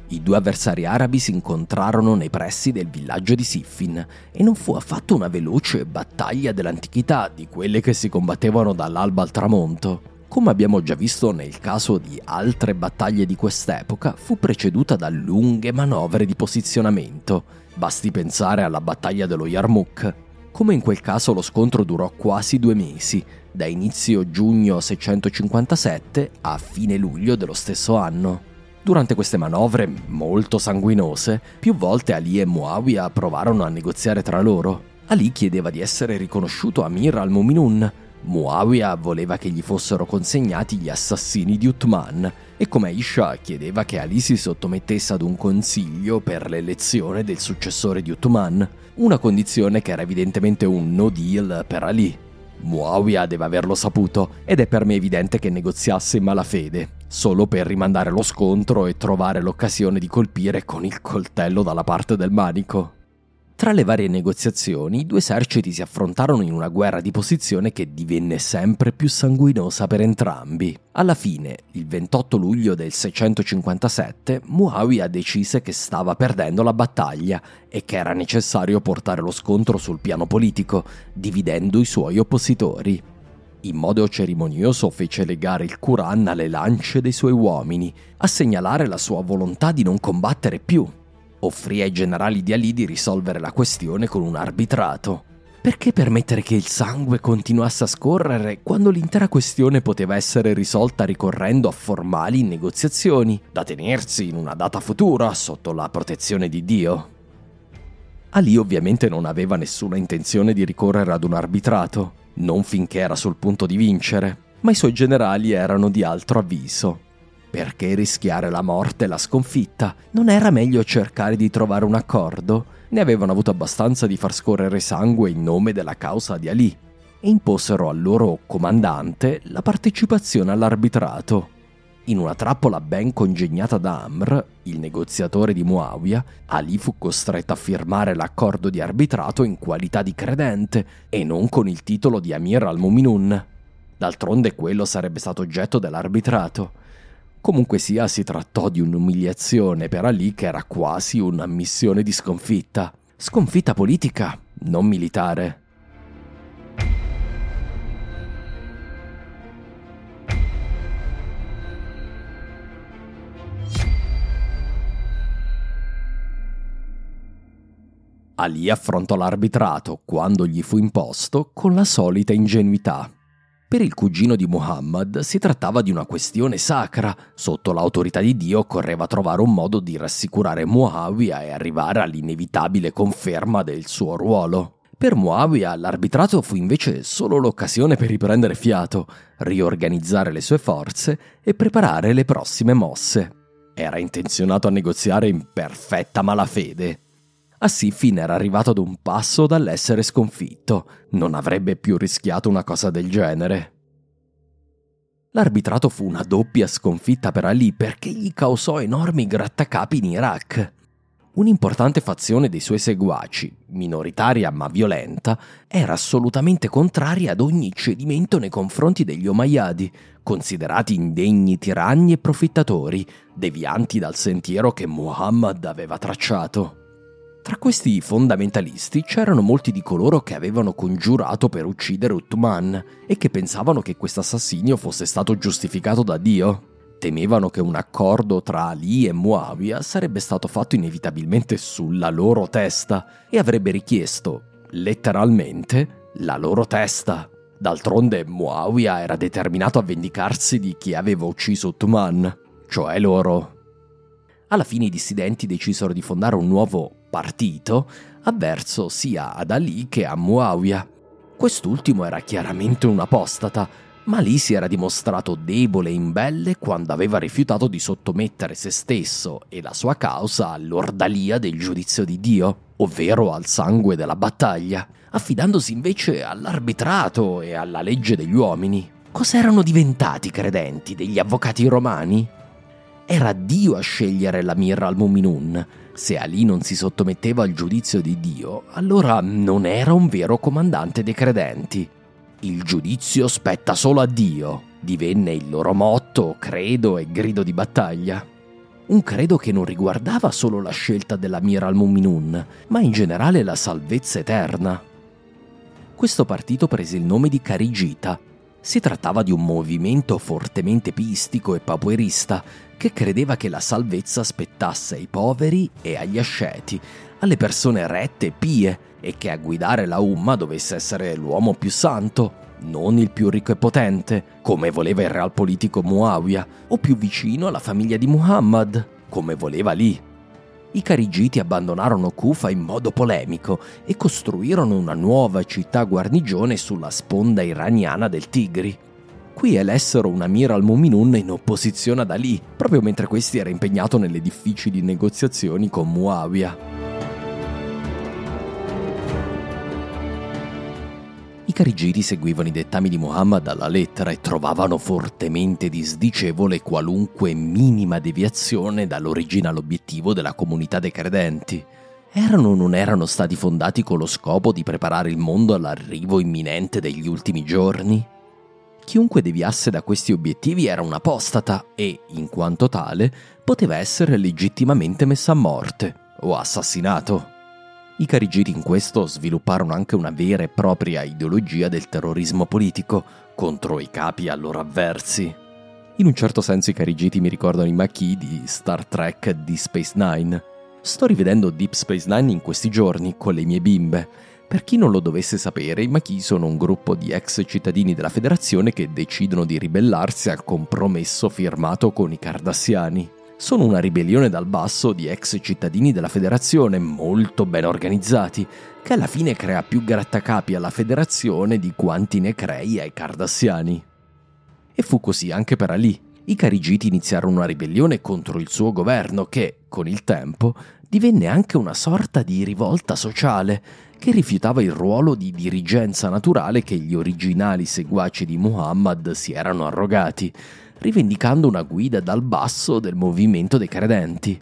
I due avversari arabi si incontrarono nei pressi del villaggio di Siffin e non fu affatto una veloce battaglia dell'antichità di quelle che si combattevano dall'alba al tramonto. Come abbiamo già visto nel caso di altre battaglie di quest'epoca, fu preceduta da lunghe manovre di posizionamento. Basti pensare alla battaglia dello Yarmouk. Come in quel caso lo scontro durò quasi due mesi, da inizio giugno 657 a fine luglio dello stesso anno. Durante queste manovre, molto sanguinose, più volte Ali e Muawiyah provarono a negoziare tra loro. Ali chiedeva di essere riconosciuto Amir al-Muminun, Muawiyah voleva che gli fossero consegnati gli assassini di Uthman e come Aisha chiedeva che Ali si sottomettesse ad un consiglio per l'elezione del successore di Uthman, una condizione che era evidentemente un no deal per Ali. Muawiyah deve averlo saputo ed è per me evidente che negoziasse in malafede, solo per rimandare lo scontro e trovare l'occasione di colpire con il coltello dalla parte del manico. Tra le varie negoziazioni, i due eserciti si affrontarono in una guerra di posizione che divenne sempre più sanguinosa per entrambi. Alla fine, il 28 luglio del 657, Muawiyah decise che stava perdendo la battaglia e che era necessario portare lo scontro sul piano politico, dividendo i suoi oppositori. In modo cerimonioso fece legare il Quran alle lance dei suoi uomini, a segnalare la sua volontà di non combattere più offrì ai generali di Ali di risolvere la questione con un arbitrato. Perché permettere che il sangue continuasse a scorrere quando l'intera questione poteva essere risolta ricorrendo a formali negoziazioni, da tenersi in una data futura sotto la protezione di Dio? Ali ovviamente non aveva nessuna intenzione di ricorrere ad un arbitrato, non finché era sul punto di vincere, ma i suoi generali erano di altro avviso. Perché rischiare la morte e la sconfitta? Non era meglio cercare di trovare un accordo? Ne avevano avuto abbastanza di far scorrere sangue in nome della causa di Ali e imposero al loro comandante la partecipazione all'arbitrato. In una trappola ben congegnata da Amr, il negoziatore di Muawiyah, Ali fu costretto a firmare l'accordo di arbitrato in qualità di credente e non con il titolo di Amir al-Muminun. D'altronde quello sarebbe stato oggetto dell'arbitrato. Comunque sia, si trattò di un'umiliazione per Ali che era quasi una missione di sconfitta. Sconfitta politica, non militare. Ali affrontò l'arbitrato, quando gli fu imposto, con la solita ingenuità. Per il cugino di Muhammad si trattava di una questione sacra. Sotto l'autorità di Dio occorreva trovare un modo di rassicurare Muawiyah e arrivare all'inevitabile conferma del suo ruolo. Per Muawiyah l'arbitrato fu invece solo l'occasione per riprendere fiato, riorganizzare le sue forze e preparare le prossime mosse. Era intenzionato a negoziare in perfetta malafede, Assifin era arrivato ad un passo dall'essere sconfitto, non avrebbe più rischiato una cosa del genere. L'arbitrato fu una doppia sconfitta per Ali perché gli causò enormi grattacapi in Iraq. Un'importante fazione dei suoi seguaci, minoritaria ma violenta, era assolutamente contraria ad ogni cedimento nei confronti degli Omayyadi, considerati indegni tiranni e profittatori, devianti dal sentiero che Muhammad aveva tracciato. Tra questi fondamentalisti c'erano molti di coloro che avevano congiurato per uccidere Uthman e che pensavano che questo assassinio fosse stato giustificato da Dio. Temevano che un accordo tra Ali e Muawiyah sarebbe stato fatto inevitabilmente sulla loro testa e avrebbe richiesto, letteralmente, la loro testa. D'altronde Muawiyah era determinato a vendicarsi di chi aveva ucciso Uthman, cioè loro. Alla fine i dissidenti decisero di fondare un nuovo partito avverso sia ad Ali che a Muawiyah. Quest'ultimo era chiaramente un apostata, ma lì si era dimostrato debole e imbelle quando aveva rifiutato di sottomettere se stesso e la sua causa all'ordalia del giudizio di Dio, ovvero al sangue della battaglia, affidandosi invece all'arbitrato e alla legge degli uomini. Cos'erano diventati i credenti degli avvocati romani? Era Dio a scegliere l'Amir al-Muminun. Se Ali non si sottometteva al giudizio di Dio, allora non era un vero comandante dei credenti. Il giudizio spetta solo a Dio, divenne il loro motto, credo e grido di battaglia. Un credo che non riguardava solo la scelta dell'Amir al-Muminun, ma in generale la salvezza eterna. Questo partito prese il nome di Carigita. Si trattava di un movimento fortemente pistico e papuerista che credeva che la salvezza spettasse ai poveri e agli asceti, alle persone rette e pie, e che a guidare la Umma dovesse essere l'uomo più santo, non il più ricco e potente, come voleva il real politico Muawiyah, o più vicino alla famiglia di Muhammad, come voleva lì. I carigiti abbandonarono Kufa in modo polemico e costruirono una nuova città guarnigione sulla sponda iraniana del Tigri. Qui elessero un Amir al-Muminun in opposizione ad Ali, proprio mentre questi era impegnato nelle difficili negoziazioni con Muawiyah. I carigiti seguivano i dettami di Muhammad alla lettera e trovavano fortemente disdicevole qualunque minima deviazione dall'originale obiettivo della comunità dei credenti. Erano o non erano stati fondati con lo scopo di preparare il mondo all'arrivo imminente degli ultimi giorni? Chiunque deviasse da questi obiettivi era un apostata e, in quanto tale, poteva essere legittimamente messo a morte o assassinato. I carigiti in questo svilupparono anche una vera e propria ideologia del terrorismo politico contro i capi a loro avversi. In un certo senso i carigiti mi ricordano i maquis di Star Trek di Space Nine. Sto rivedendo Deep Space Nine in questi giorni con le mie bimbe per chi non lo dovesse sapere, i Maquis sono un gruppo di ex cittadini della federazione che decidono di ribellarsi al compromesso firmato con i Cardassiani. Sono una ribellione dal basso di ex cittadini della federazione molto ben organizzati, che alla fine crea più grattacapi alla federazione di quanti ne crei ai Cardassiani. E fu così anche per Ali. I Carigiti iniziarono una ribellione contro il suo governo che, con il tempo, divenne anche una sorta di rivolta sociale che rifiutava il ruolo di dirigenza naturale che gli originali seguaci di Muhammad si erano arrogati, rivendicando una guida dal basso del movimento dei credenti.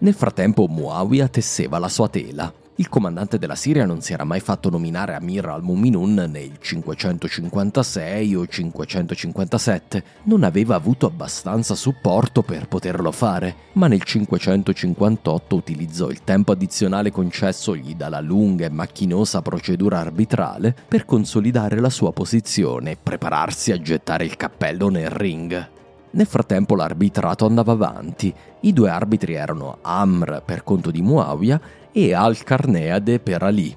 Nel frattempo Muawiyah tesseva la sua tela il comandante della Siria non si era mai fatto nominare Amir al-Muminun nel 556 o 557, non aveva avuto abbastanza supporto per poterlo fare, ma nel 558 utilizzò il tempo addizionale concessogli dalla lunga e macchinosa procedura arbitrale per consolidare la sua posizione e prepararsi a gettare il cappello nel ring. Nel frattempo l'arbitrato andava avanti. I due arbitri erano Amr per conto di Muawiyah e Al-Carneade per Ali.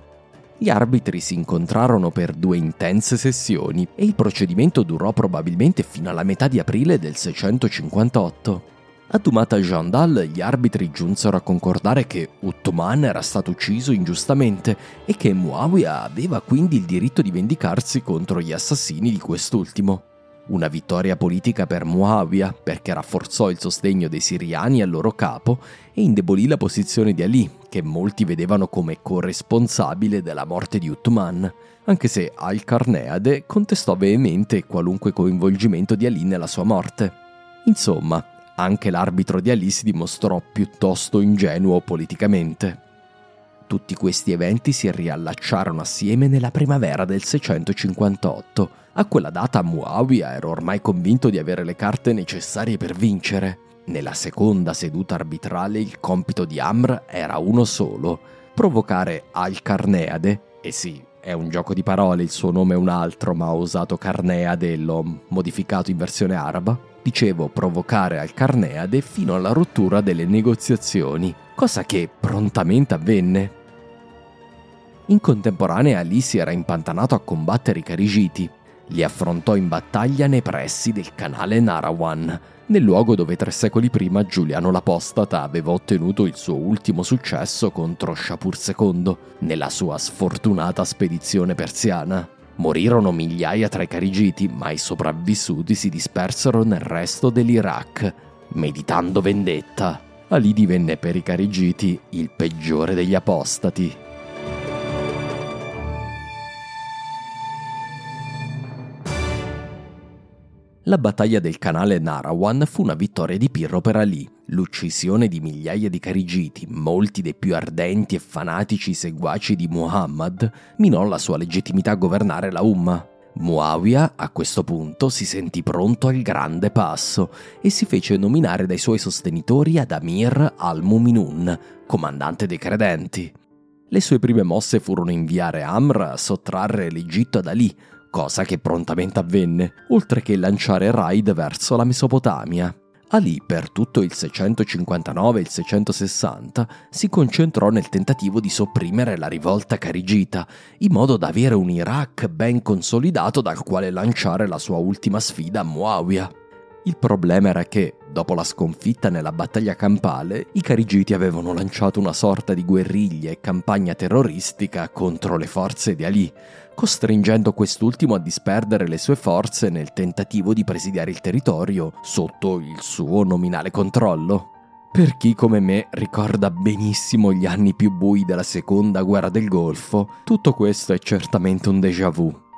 Gli arbitri si incontrarono per due intense sessioni e il procedimento durò probabilmente fino alla metà di aprile del 658. A Dumata Jandal gli arbitri giunsero a concordare che Uthman era stato ucciso ingiustamente e che Muawiyah aveva quindi il diritto di vendicarsi contro gli assassini di quest'ultimo. Una vittoria politica per Muawiyah perché rafforzò il sostegno dei siriani al loro capo e indebolì la posizione di Ali, che molti vedevano come corresponsabile della morte di Uthman, anche se Al-Carneade contestò veemente qualunque coinvolgimento di Ali nella sua morte. Insomma, anche l'arbitro di Ali si dimostrò piuttosto ingenuo politicamente. Tutti questi eventi si riallacciarono assieme nella primavera del 658, a quella data Muawiyah era ormai convinto di avere le carte necessarie per vincere. Nella seconda seduta arbitrale il compito di Amr era uno solo, provocare Al-Carneade, e sì, è un gioco di parole, il suo nome è un altro, ma ho usato Carneade e l'ho modificato in versione araba. Dicevo provocare Al-Carneade fino alla rottura delle negoziazioni, cosa che prontamente avvenne. In contemporanea Ali si era impantanato a combattere i Carigiti, li affrontò in battaglia nei pressi del canale Narawan, nel luogo dove tre secoli prima Giuliano l'Apostata aveva ottenuto il suo ultimo successo contro Shapur II nella sua sfortunata spedizione persiana. Morirono migliaia tra i carigiti, ma i sopravvissuti si dispersero nel resto dell'Iraq, meditando vendetta. Ali divenne per i carigiti il peggiore degli apostati. La battaglia del canale Narawan fu una vittoria di Pirro per Ali. L'uccisione di migliaia di carigiti, molti dei più ardenti e fanatici seguaci di Muhammad, minò la sua legittimità a governare la Umma. Muawiyah a questo punto si sentì pronto al grande passo e si fece nominare dai suoi sostenitori ad Amir al-Muminun, comandante dei credenti. Le sue prime mosse furono inviare Amr a sottrarre l'Egitto ad Ali, cosa che prontamente avvenne, oltre che lanciare raid verso la Mesopotamia. Ali per tutto il 659 e il 660 si concentrò nel tentativo di sopprimere la rivolta carigita, in modo da avere un Iraq ben consolidato dal quale lanciare la sua ultima sfida a Muawiyah. Il problema era che, dopo la sconfitta nella battaglia campale, i carigiti avevano lanciato una sorta di guerriglia e campagna terroristica contro le forze di Ali, costringendo quest'ultimo a disperdere le sue forze nel tentativo di presidiare il territorio sotto il suo nominale controllo. Per chi come me ricorda benissimo gli anni più bui della seconda guerra del Golfo, tutto questo è certamente un déjà vu.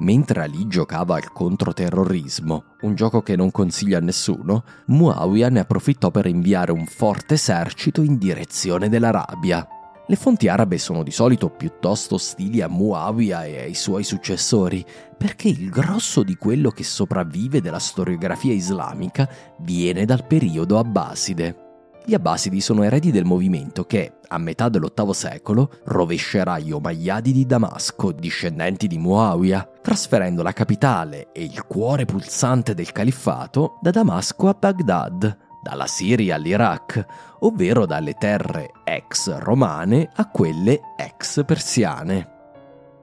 Mentre Ali giocava al controterrorismo, un gioco che non consiglio a nessuno, Muawiyah ne approfittò per inviare un forte esercito in direzione dell'Arabia. Le fonti arabe sono di solito piuttosto ostili a Muawiyah e ai suoi successori, perché il grosso di quello che sopravvive della storiografia islamica viene dal periodo abbaside. Gli Abbasidi sono eredi del movimento che, a metà dell'VIII secolo, rovescerà gli Omayyadi di Damasco, discendenti di Muawiyah, trasferendo la capitale e il cuore pulsante del califfato da Damasco a Baghdad, dalla Siria all'Iraq, ovvero dalle terre ex romane a quelle ex persiane.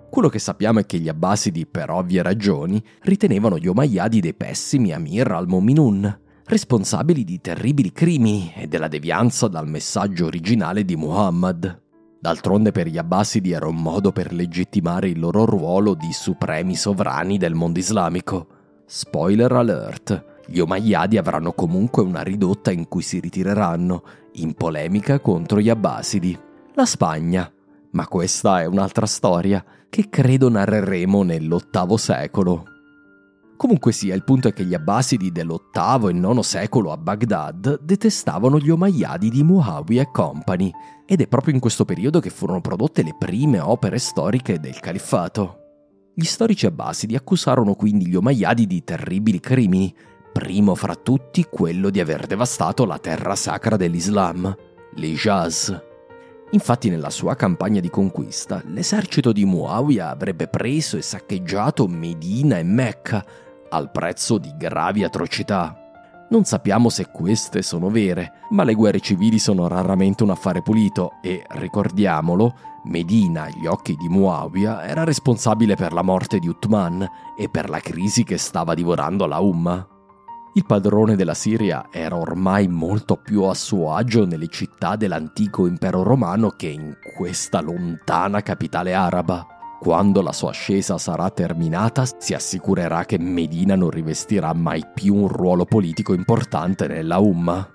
Quello che sappiamo è che gli Abbasidi, per ovvie ragioni, ritenevano gli Omayyadi dei pessimi Amir al-Mominun, responsabili di terribili crimini e della devianza dal messaggio originale di Muhammad. D'altronde per gli Abbasidi era un modo per legittimare il loro ruolo di supremi sovrani del mondo islamico. Spoiler alert, gli Omayyadi avranno comunque una ridotta in cui si ritireranno, in polemica contro gli Abbasidi. La Spagna. Ma questa è un'altra storia che credo narreremo nell'VIII secolo. Comunque sia, il punto è che gli Abbasidi dell'VIII e IX secolo a Baghdad detestavano gli Omayyadi di Muawiyah e Company, ed è proprio in questo periodo che furono prodotte le prime opere storiche del califfato. Gli storici abbasidi accusarono quindi gli Omayyadi di terribili crimini, primo fra tutti quello di aver devastato la terra sacra dell'Islam, l'Ijaz. Infatti nella sua campagna di conquista l'esercito di Muawiyah avrebbe preso e saccheggiato Medina e Mecca al prezzo di gravi atrocità. Non sappiamo se queste sono vere, ma le guerre civili sono raramente un affare pulito e, ricordiamolo, Medina, agli occhi di Muawiyah, era responsabile per la morte di Uthman e per la crisi che stava divorando la Umma. Il padrone della Siria era ormai molto più a suo agio nelle città dell'antico impero romano che in questa lontana capitale araba. Quando la sua ascesa sarà terminata, si assicurerà che Medina non rivestirà mai più un ruolo politico importante nella Umma.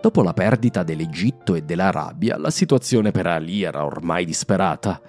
Dopo la perdita dell'Egitto e dell'Arabia, la situazione per Ali era ormai disperata.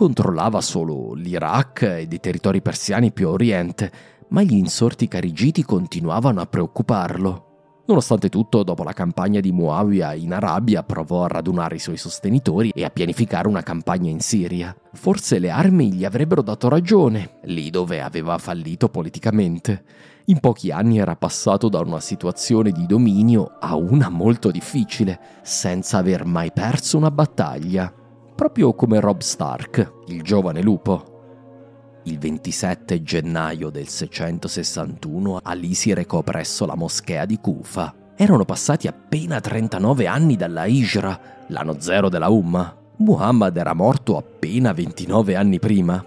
Controllava solo l'Iraq e dei territori persiani più a oriente, ma gli insorti carigiti continuavano a preoccuparlo. Nonostante tutto, dopo la campagna di Muawiyah in Arabia, provò a radunare i suoi sostenitori e a pianificare una campagna in Siria. Forse le armi gli avrebbero dato ragione, lì dove aveva fallito politicamente. In pochi anni era passato da una situazione di dominio a una molto difficile, senza aver mai perso una battaglia. Proprio come Rob Stark, il giovane lupo. Il 27 gennaio del 661 Ali si recò presso la moschea di Kufa. Erano passati appena 39 anni dalla Hijra, l'anno zero della Umma. Muhammad era morto appena 29 anni prima.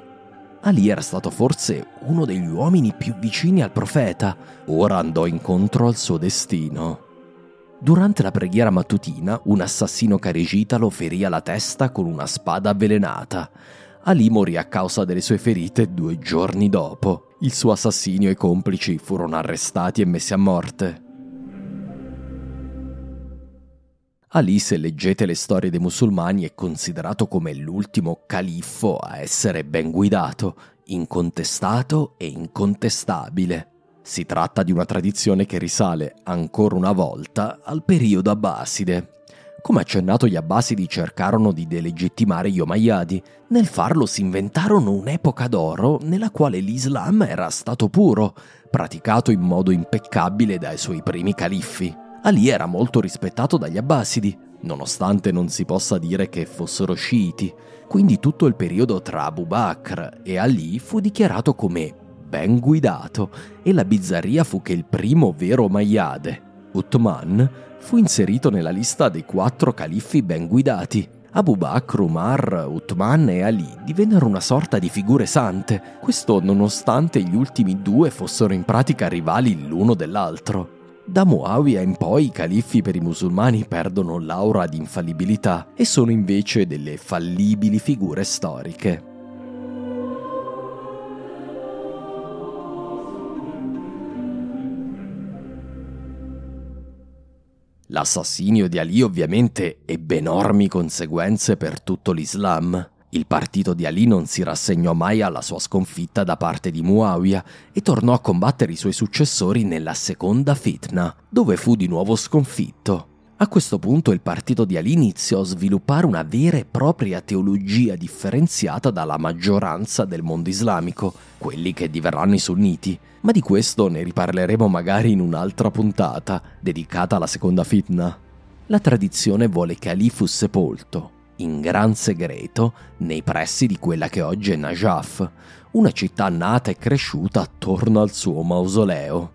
Ali era stato forse uno degli uomini più vicini al profeta, ora andò incontro al suo destino. Durante la preghiera mattutina, un assassino caregita lo ferì alla testa con una spada avvelenata. Ali morì a causa delle sue ferite due giorni dopo. Il suo assassinio e i complici furono arrestati e messi a morte. Ali, se leggete le storie dei musulmani, è considerato come l'ultimo califfo a essere ben guidato, incontestato e incontestabile. Si tratta di una tradizione che risale, ancora una volta, al periodo abbaside. Come accennato gli Abbasidi cercarono di delegittimare gli Omayyadi. Nel farlo si inventarono un'epoca d'oro nella quale l'Islam era stato puro, praticato in modo impeccabile dai suoi primi califfi. Ali era molto rispettato dagli Abbasidi, nonostante non si possa dire che fossero sciiti. Quindi tutto il periodo tra Abu Bakr e Ali fu dichiarato come ben guidato e la bizzarria fu che il primo vero Omayyade, Uthman, fu inserito nella lista dei quattro califfi ben guidati. Abu Bakr, Umar, Uthman e Ali divennero una sorta di figure sante, questo nonostante gli ultimi due fossero in pratica rivali l'uno dell'altro. Da Muawiyah in poi i califfi per i musulmani perdono l'aura di infallibilità e sono invece delle fallibili figure storiche. L'assassinio di Ali ovviamente ebbe enormi conseguenze per tutto l'Islam. Il partito di Ali non si rassegnò mai alla sua sconfitta da parte di Muawiyah e tornò a combattere i suoi successori nella seconda fitna, dove fu di nuovo sconfitto. A questo punto il partito di Ali iniziò a sviluppare una vera e propria teologia differenziata dalla maggioranza del mondo islamico, quelli che diverranno i sunniti, ma di questo ne riparleremo magari in un'altra puntata dedicata alla seconda fitna. La tradizione vuole che Ali fu sepolto, in gran segreto, nei pressi di quella che oggi è Najaf, una città nata e cresciuta attorno al suo mausoleo.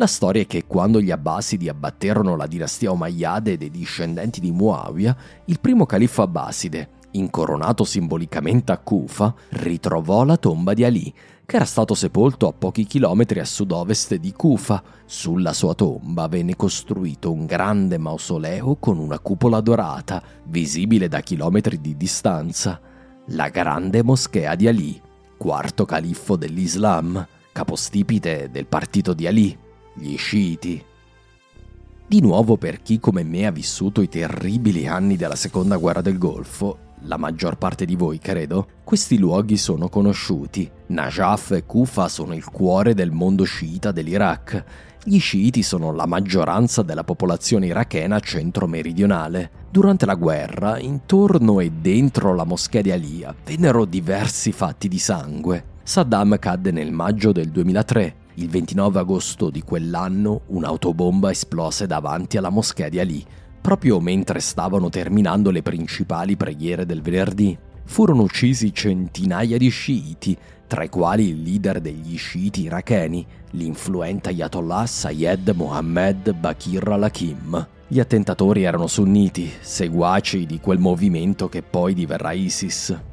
La storia è che quando gli Abbasidi abbatterono la dinastia Omayyade dei discendenti di Muawiyah, il primo califfo abbaside, incoronato simbolicamente a Kufa, ritrovò la tomba di Ali, che era stato sepolto a pochi chilometri a sud-ovest di Kufa. Sulla sua tomba venne costruito un grande mausoleo con una cupola dorata, visibile da chilometri di distanza, la grande moschea di Ali. quarto califfo dell'Islam, capostipite del partito di Ali, gli sciiti. Di nuovo per chi come me ha vissuto i terribili anni della seconda guerra del Golfo, la maggior parte di voi credo, questi luoghi sono conosciuti. Najaf e Kufa sono il cuore del mondo sciita dell'Iraq. Gli sciiti sono la maggioranza della popolazione irachena centro-meridionale. Durante la guerra, intorno e dentro la moschea di Ali avvennero diversi fatti di sangue. Saddam cadde nel maggio del 2003. Il 29 agosto di quell'anno un'autobomba esplose davanti alla moschea di Ali, proprio mentre stavano terminando le principali preghiere del venerdì. Furono uccisi centinaia di sciiti, tra i quali il leader degli sciiti iracheni, l'influente Ayatollah Sayed Mohammed Bakir al-Hakim. Gli attentatori erano sunniti, seguaci di quel movimento che poi diverrà ISIS.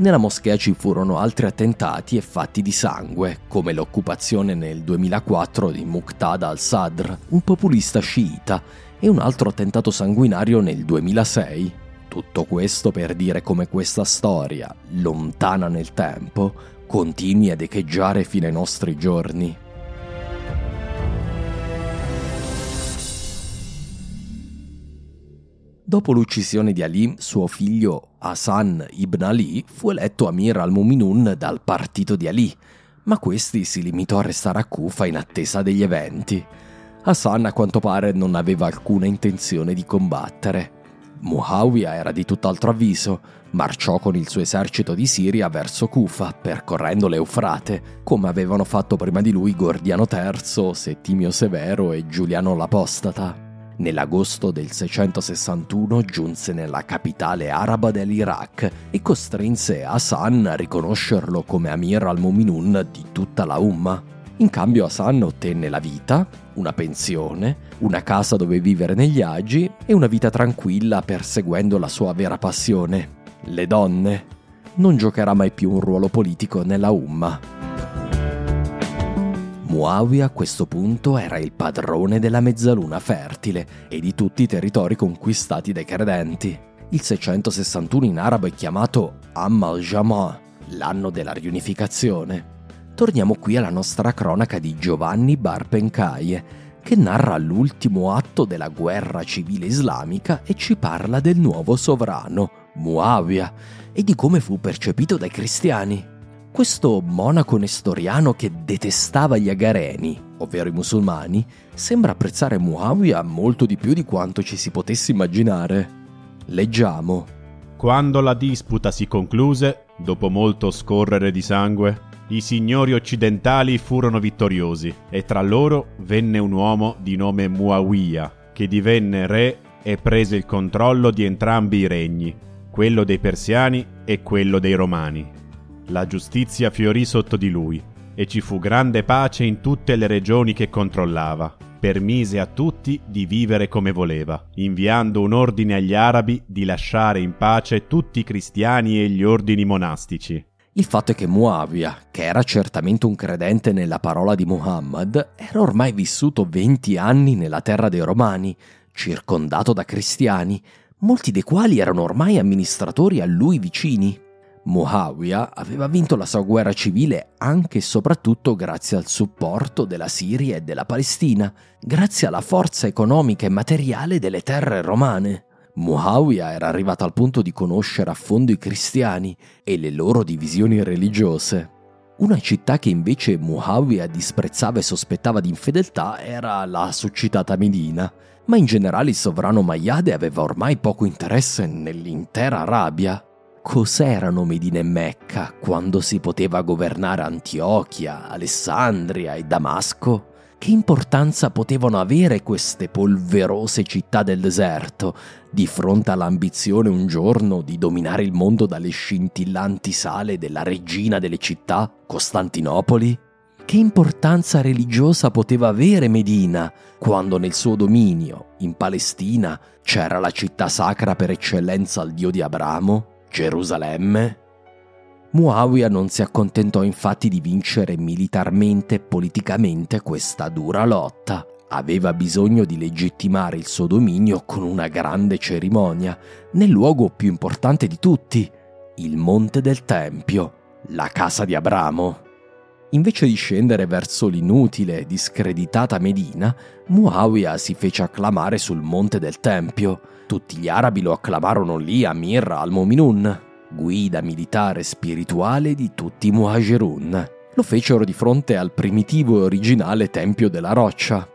Nella moschea ci furono altri attentati e fatti di sangue, come l'occupazione nel 2004 di Muqtada al-Sadr, un populista sciita, e un altro attentato sanguinario nel 2006. Tutto questo per dire come questa storia, lontana nel tempo, continui ad echeggiare fino ai nostri giorni. Dopo l'uccisione di Ali, suo figlio Hassan ibn Ali fu eletto Amir al-Muminun dal partito di Ali, ma questi si limitò a restare a Kufa in attesa degli eventi. Hassan a quanto pare non aveva alcuna intenzione di combattere. Muawiyah era di tutt'altro avviso, marciò con il suo esercito di Siria verso Kufa, percorrendo l'Eufrate, come avevano fatto prima di lui Gordiano III, Settimio Severo e Giuliano l'Apostata. Nell'agosto del 661 giunse nella capitale araba dell'Iraq e costrinse Hassan a riconoscerlo come Amir al-Muminun di tutta la Umma. In cambio Hassan ottenne la vita, una pensione, una casa dove vivere negli agi e una vita tranquilla perseguendo la sua vera passione, le donne. Non giocherà mai più un ruolo politico nella Umma. Muawiyah a questo punto era il padrone della mezzaluna fertile e di tutti i territori conquistati dai credenti. Il 661 in arabo è chiamato Am al-Jama, l'anno della riunificazione torniamo qui alla nostra cronaca di Giovanni Bar Pencaie, che narra l'ultimo atto della guerra civile islamica e ci parla del nuovo sovrano, Muawiyah, e di come fu percepito dai cristiani. Questo monaco nestoriano che detestava gli agareni, ovvero i musulmani, sembra apprezzare Muawiyah molto di più di quanto ci si potesse immaginare. Leggiamo. Quando la disputa si concluse, dopo molto scorrere di sangue, i signori occidentali furono vittoriosi e tra loro venne un uomo di nome Muawiyah, che divenne re e prese il controllo di entrambi i regni, quello dei persiani e quello dei romani. La giustizia fiorì sotto di lui e ci fu grande pace in tutte le regioni che controllava. Permise a tutti di vivere come voleva, inviando un ordine agli arabi di lasciare in pace tutti i cristiani e gli ordini monastici. Il fatto è che Muawiyah, che era certamente un credente nella parola di Muhammad, era ormai vissuto 20 anni nella terra dei Romani, circondato da cristiani, molti dei quali erano ormai amministratori a lui vicini. Muawiyah aveva vinto la sua guerra civile anche e soprattutto grazie al supporto della Siria e della Palestina, grazie alla forza economica e materiale delle terre romane. Muawiyah era arrivato al punto di conoscere a fondo i cristiani e le loro divisioni religiose. Una città che invece Muawiyah disprezzava e sospettava di infedeltà era la succitata Medina, ma in generale il sovrano Mayade aveva ormai poco interesse nell'intera Arabia. Cos'erano Medina e Mecca quando si poteva governare Antiochia, Alessandria e Damasco? Che importanza potevano avere queste polverose città del deserto di fronte all'ambizione un giorno di dominare il mondo dalle scintillanti sale della regina delle città, Costantinopoli? Che importanza religiosa poteva avere Medina quando nel suo dominio, in Palestina, c'era la città sacra per eccellenza al dio di Abramo, Gerusalemme? Muawiyah non si accontentò infatti di vincere militarmente e politicamente questa dura lotta. Aveva bisogno di legittimare il suo dominio con una grande cerimonia, nel luogo più importante di tutti, il Monte del Tempio, la casa di Abramo. Invece di scendere verso l'inutile e discreditata Medina, Muawiyah si fece acclamare sul monte del Tempio. Tutti gli arabi lo acclamarono lì a Mir al-Muminun, guida militare spirituale di tutti i Muhajirun. Lo fecero di fronte al primitivo e originale Tempio della Roccia.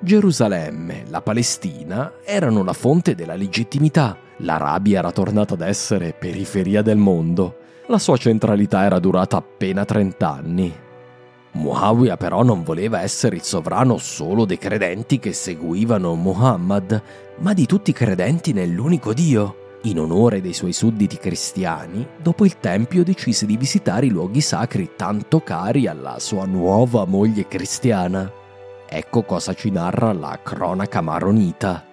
Gerusalemme, la Palestina erano la fonte della legittimità. L'Arabia era tornata ad essere periferia del mondo la sua centralità era durata appena 30 anni. Muawiyah però non voleva essere il sovrano solo dei credenti che seguivano Muhammad, ma di tutti i credenti nell'unico Dio. In onore dei suoi sudditi cristiani, dopo il Tempio decise di visitare i luoghi sacri tanto cari alla sua nuova moglie cristiana. Ecco cosa ci narra la cronaca maronita.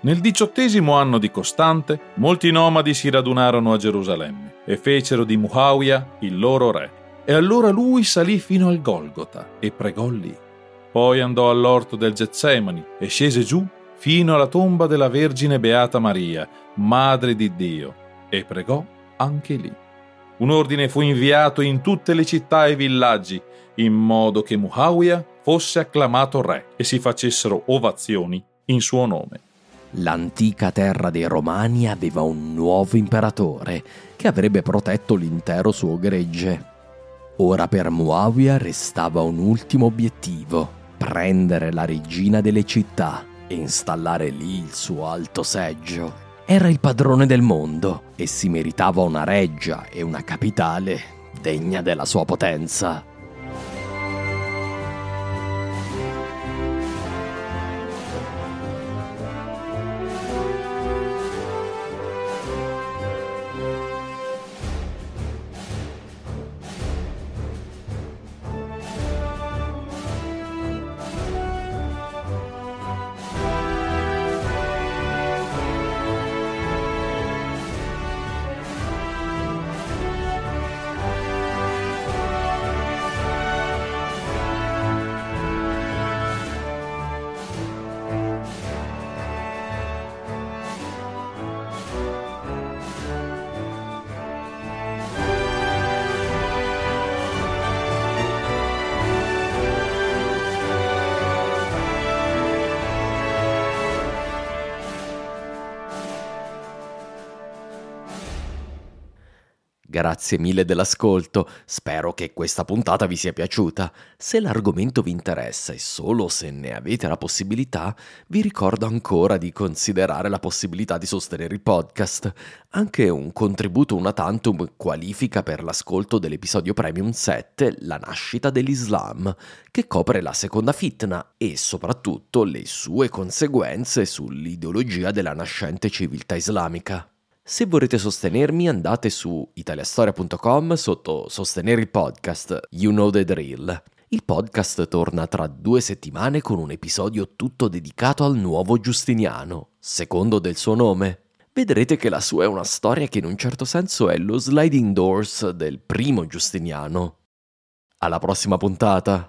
Nel diciottesimo anno di Costante, molti nomadi si radunarono a Gerusalemme e fecero di Muawiyah il loro re. E allora lui salì fino al Golgota e pregò lì. Poi andò all'orto del Getsemani e scese giù fino alla tomba della Vergine Beata Maria, Madre di Dio, e pregò anche lì. Un ordine fu inviato in tutte le città e villaggi, in modo che Muawiyah fosse acclamato re e si facessero ovazioni in suo nome l'antica terra dei Romani aveva un nuovo imperatore che avrebbe protetto l'intero suo gregge. Ora per Muawiyah restava un ultimo obiettivo, prendere la regina delle città e installare lì il suo alto seggio. Era il padrone del mondo e si meritava una reggia e una capitale degna della sua potenza. Grazie mille dell'ascolto, spero che questa puntata vi sia piaciuta. Se l'argomento vi interessa e solo se ne avete la possibilità, vi ricordo ancora di considerare la possibilità di sostenere il podcast. Anche un contributo una tantum qualifica per l'ascolto dell'episodio Premium 7, La nascita dell'Islam, che copre la seconda fitna e soprattutto le sue conseguenze sull'ideologia della nascente civiltà islamica. Se vorrete sostenermi andate su italiastoria.com sotto sostenere il podcast You Know the Drill. Il podcast torna tra due settimane con un episodio tutto dedicato al nuovo Giustiniano, secondo del suo nome. Vedrete che la sua è una storia che in un certo senso è lo sliding doors del primo Giustiniano. Alla prossima puntata!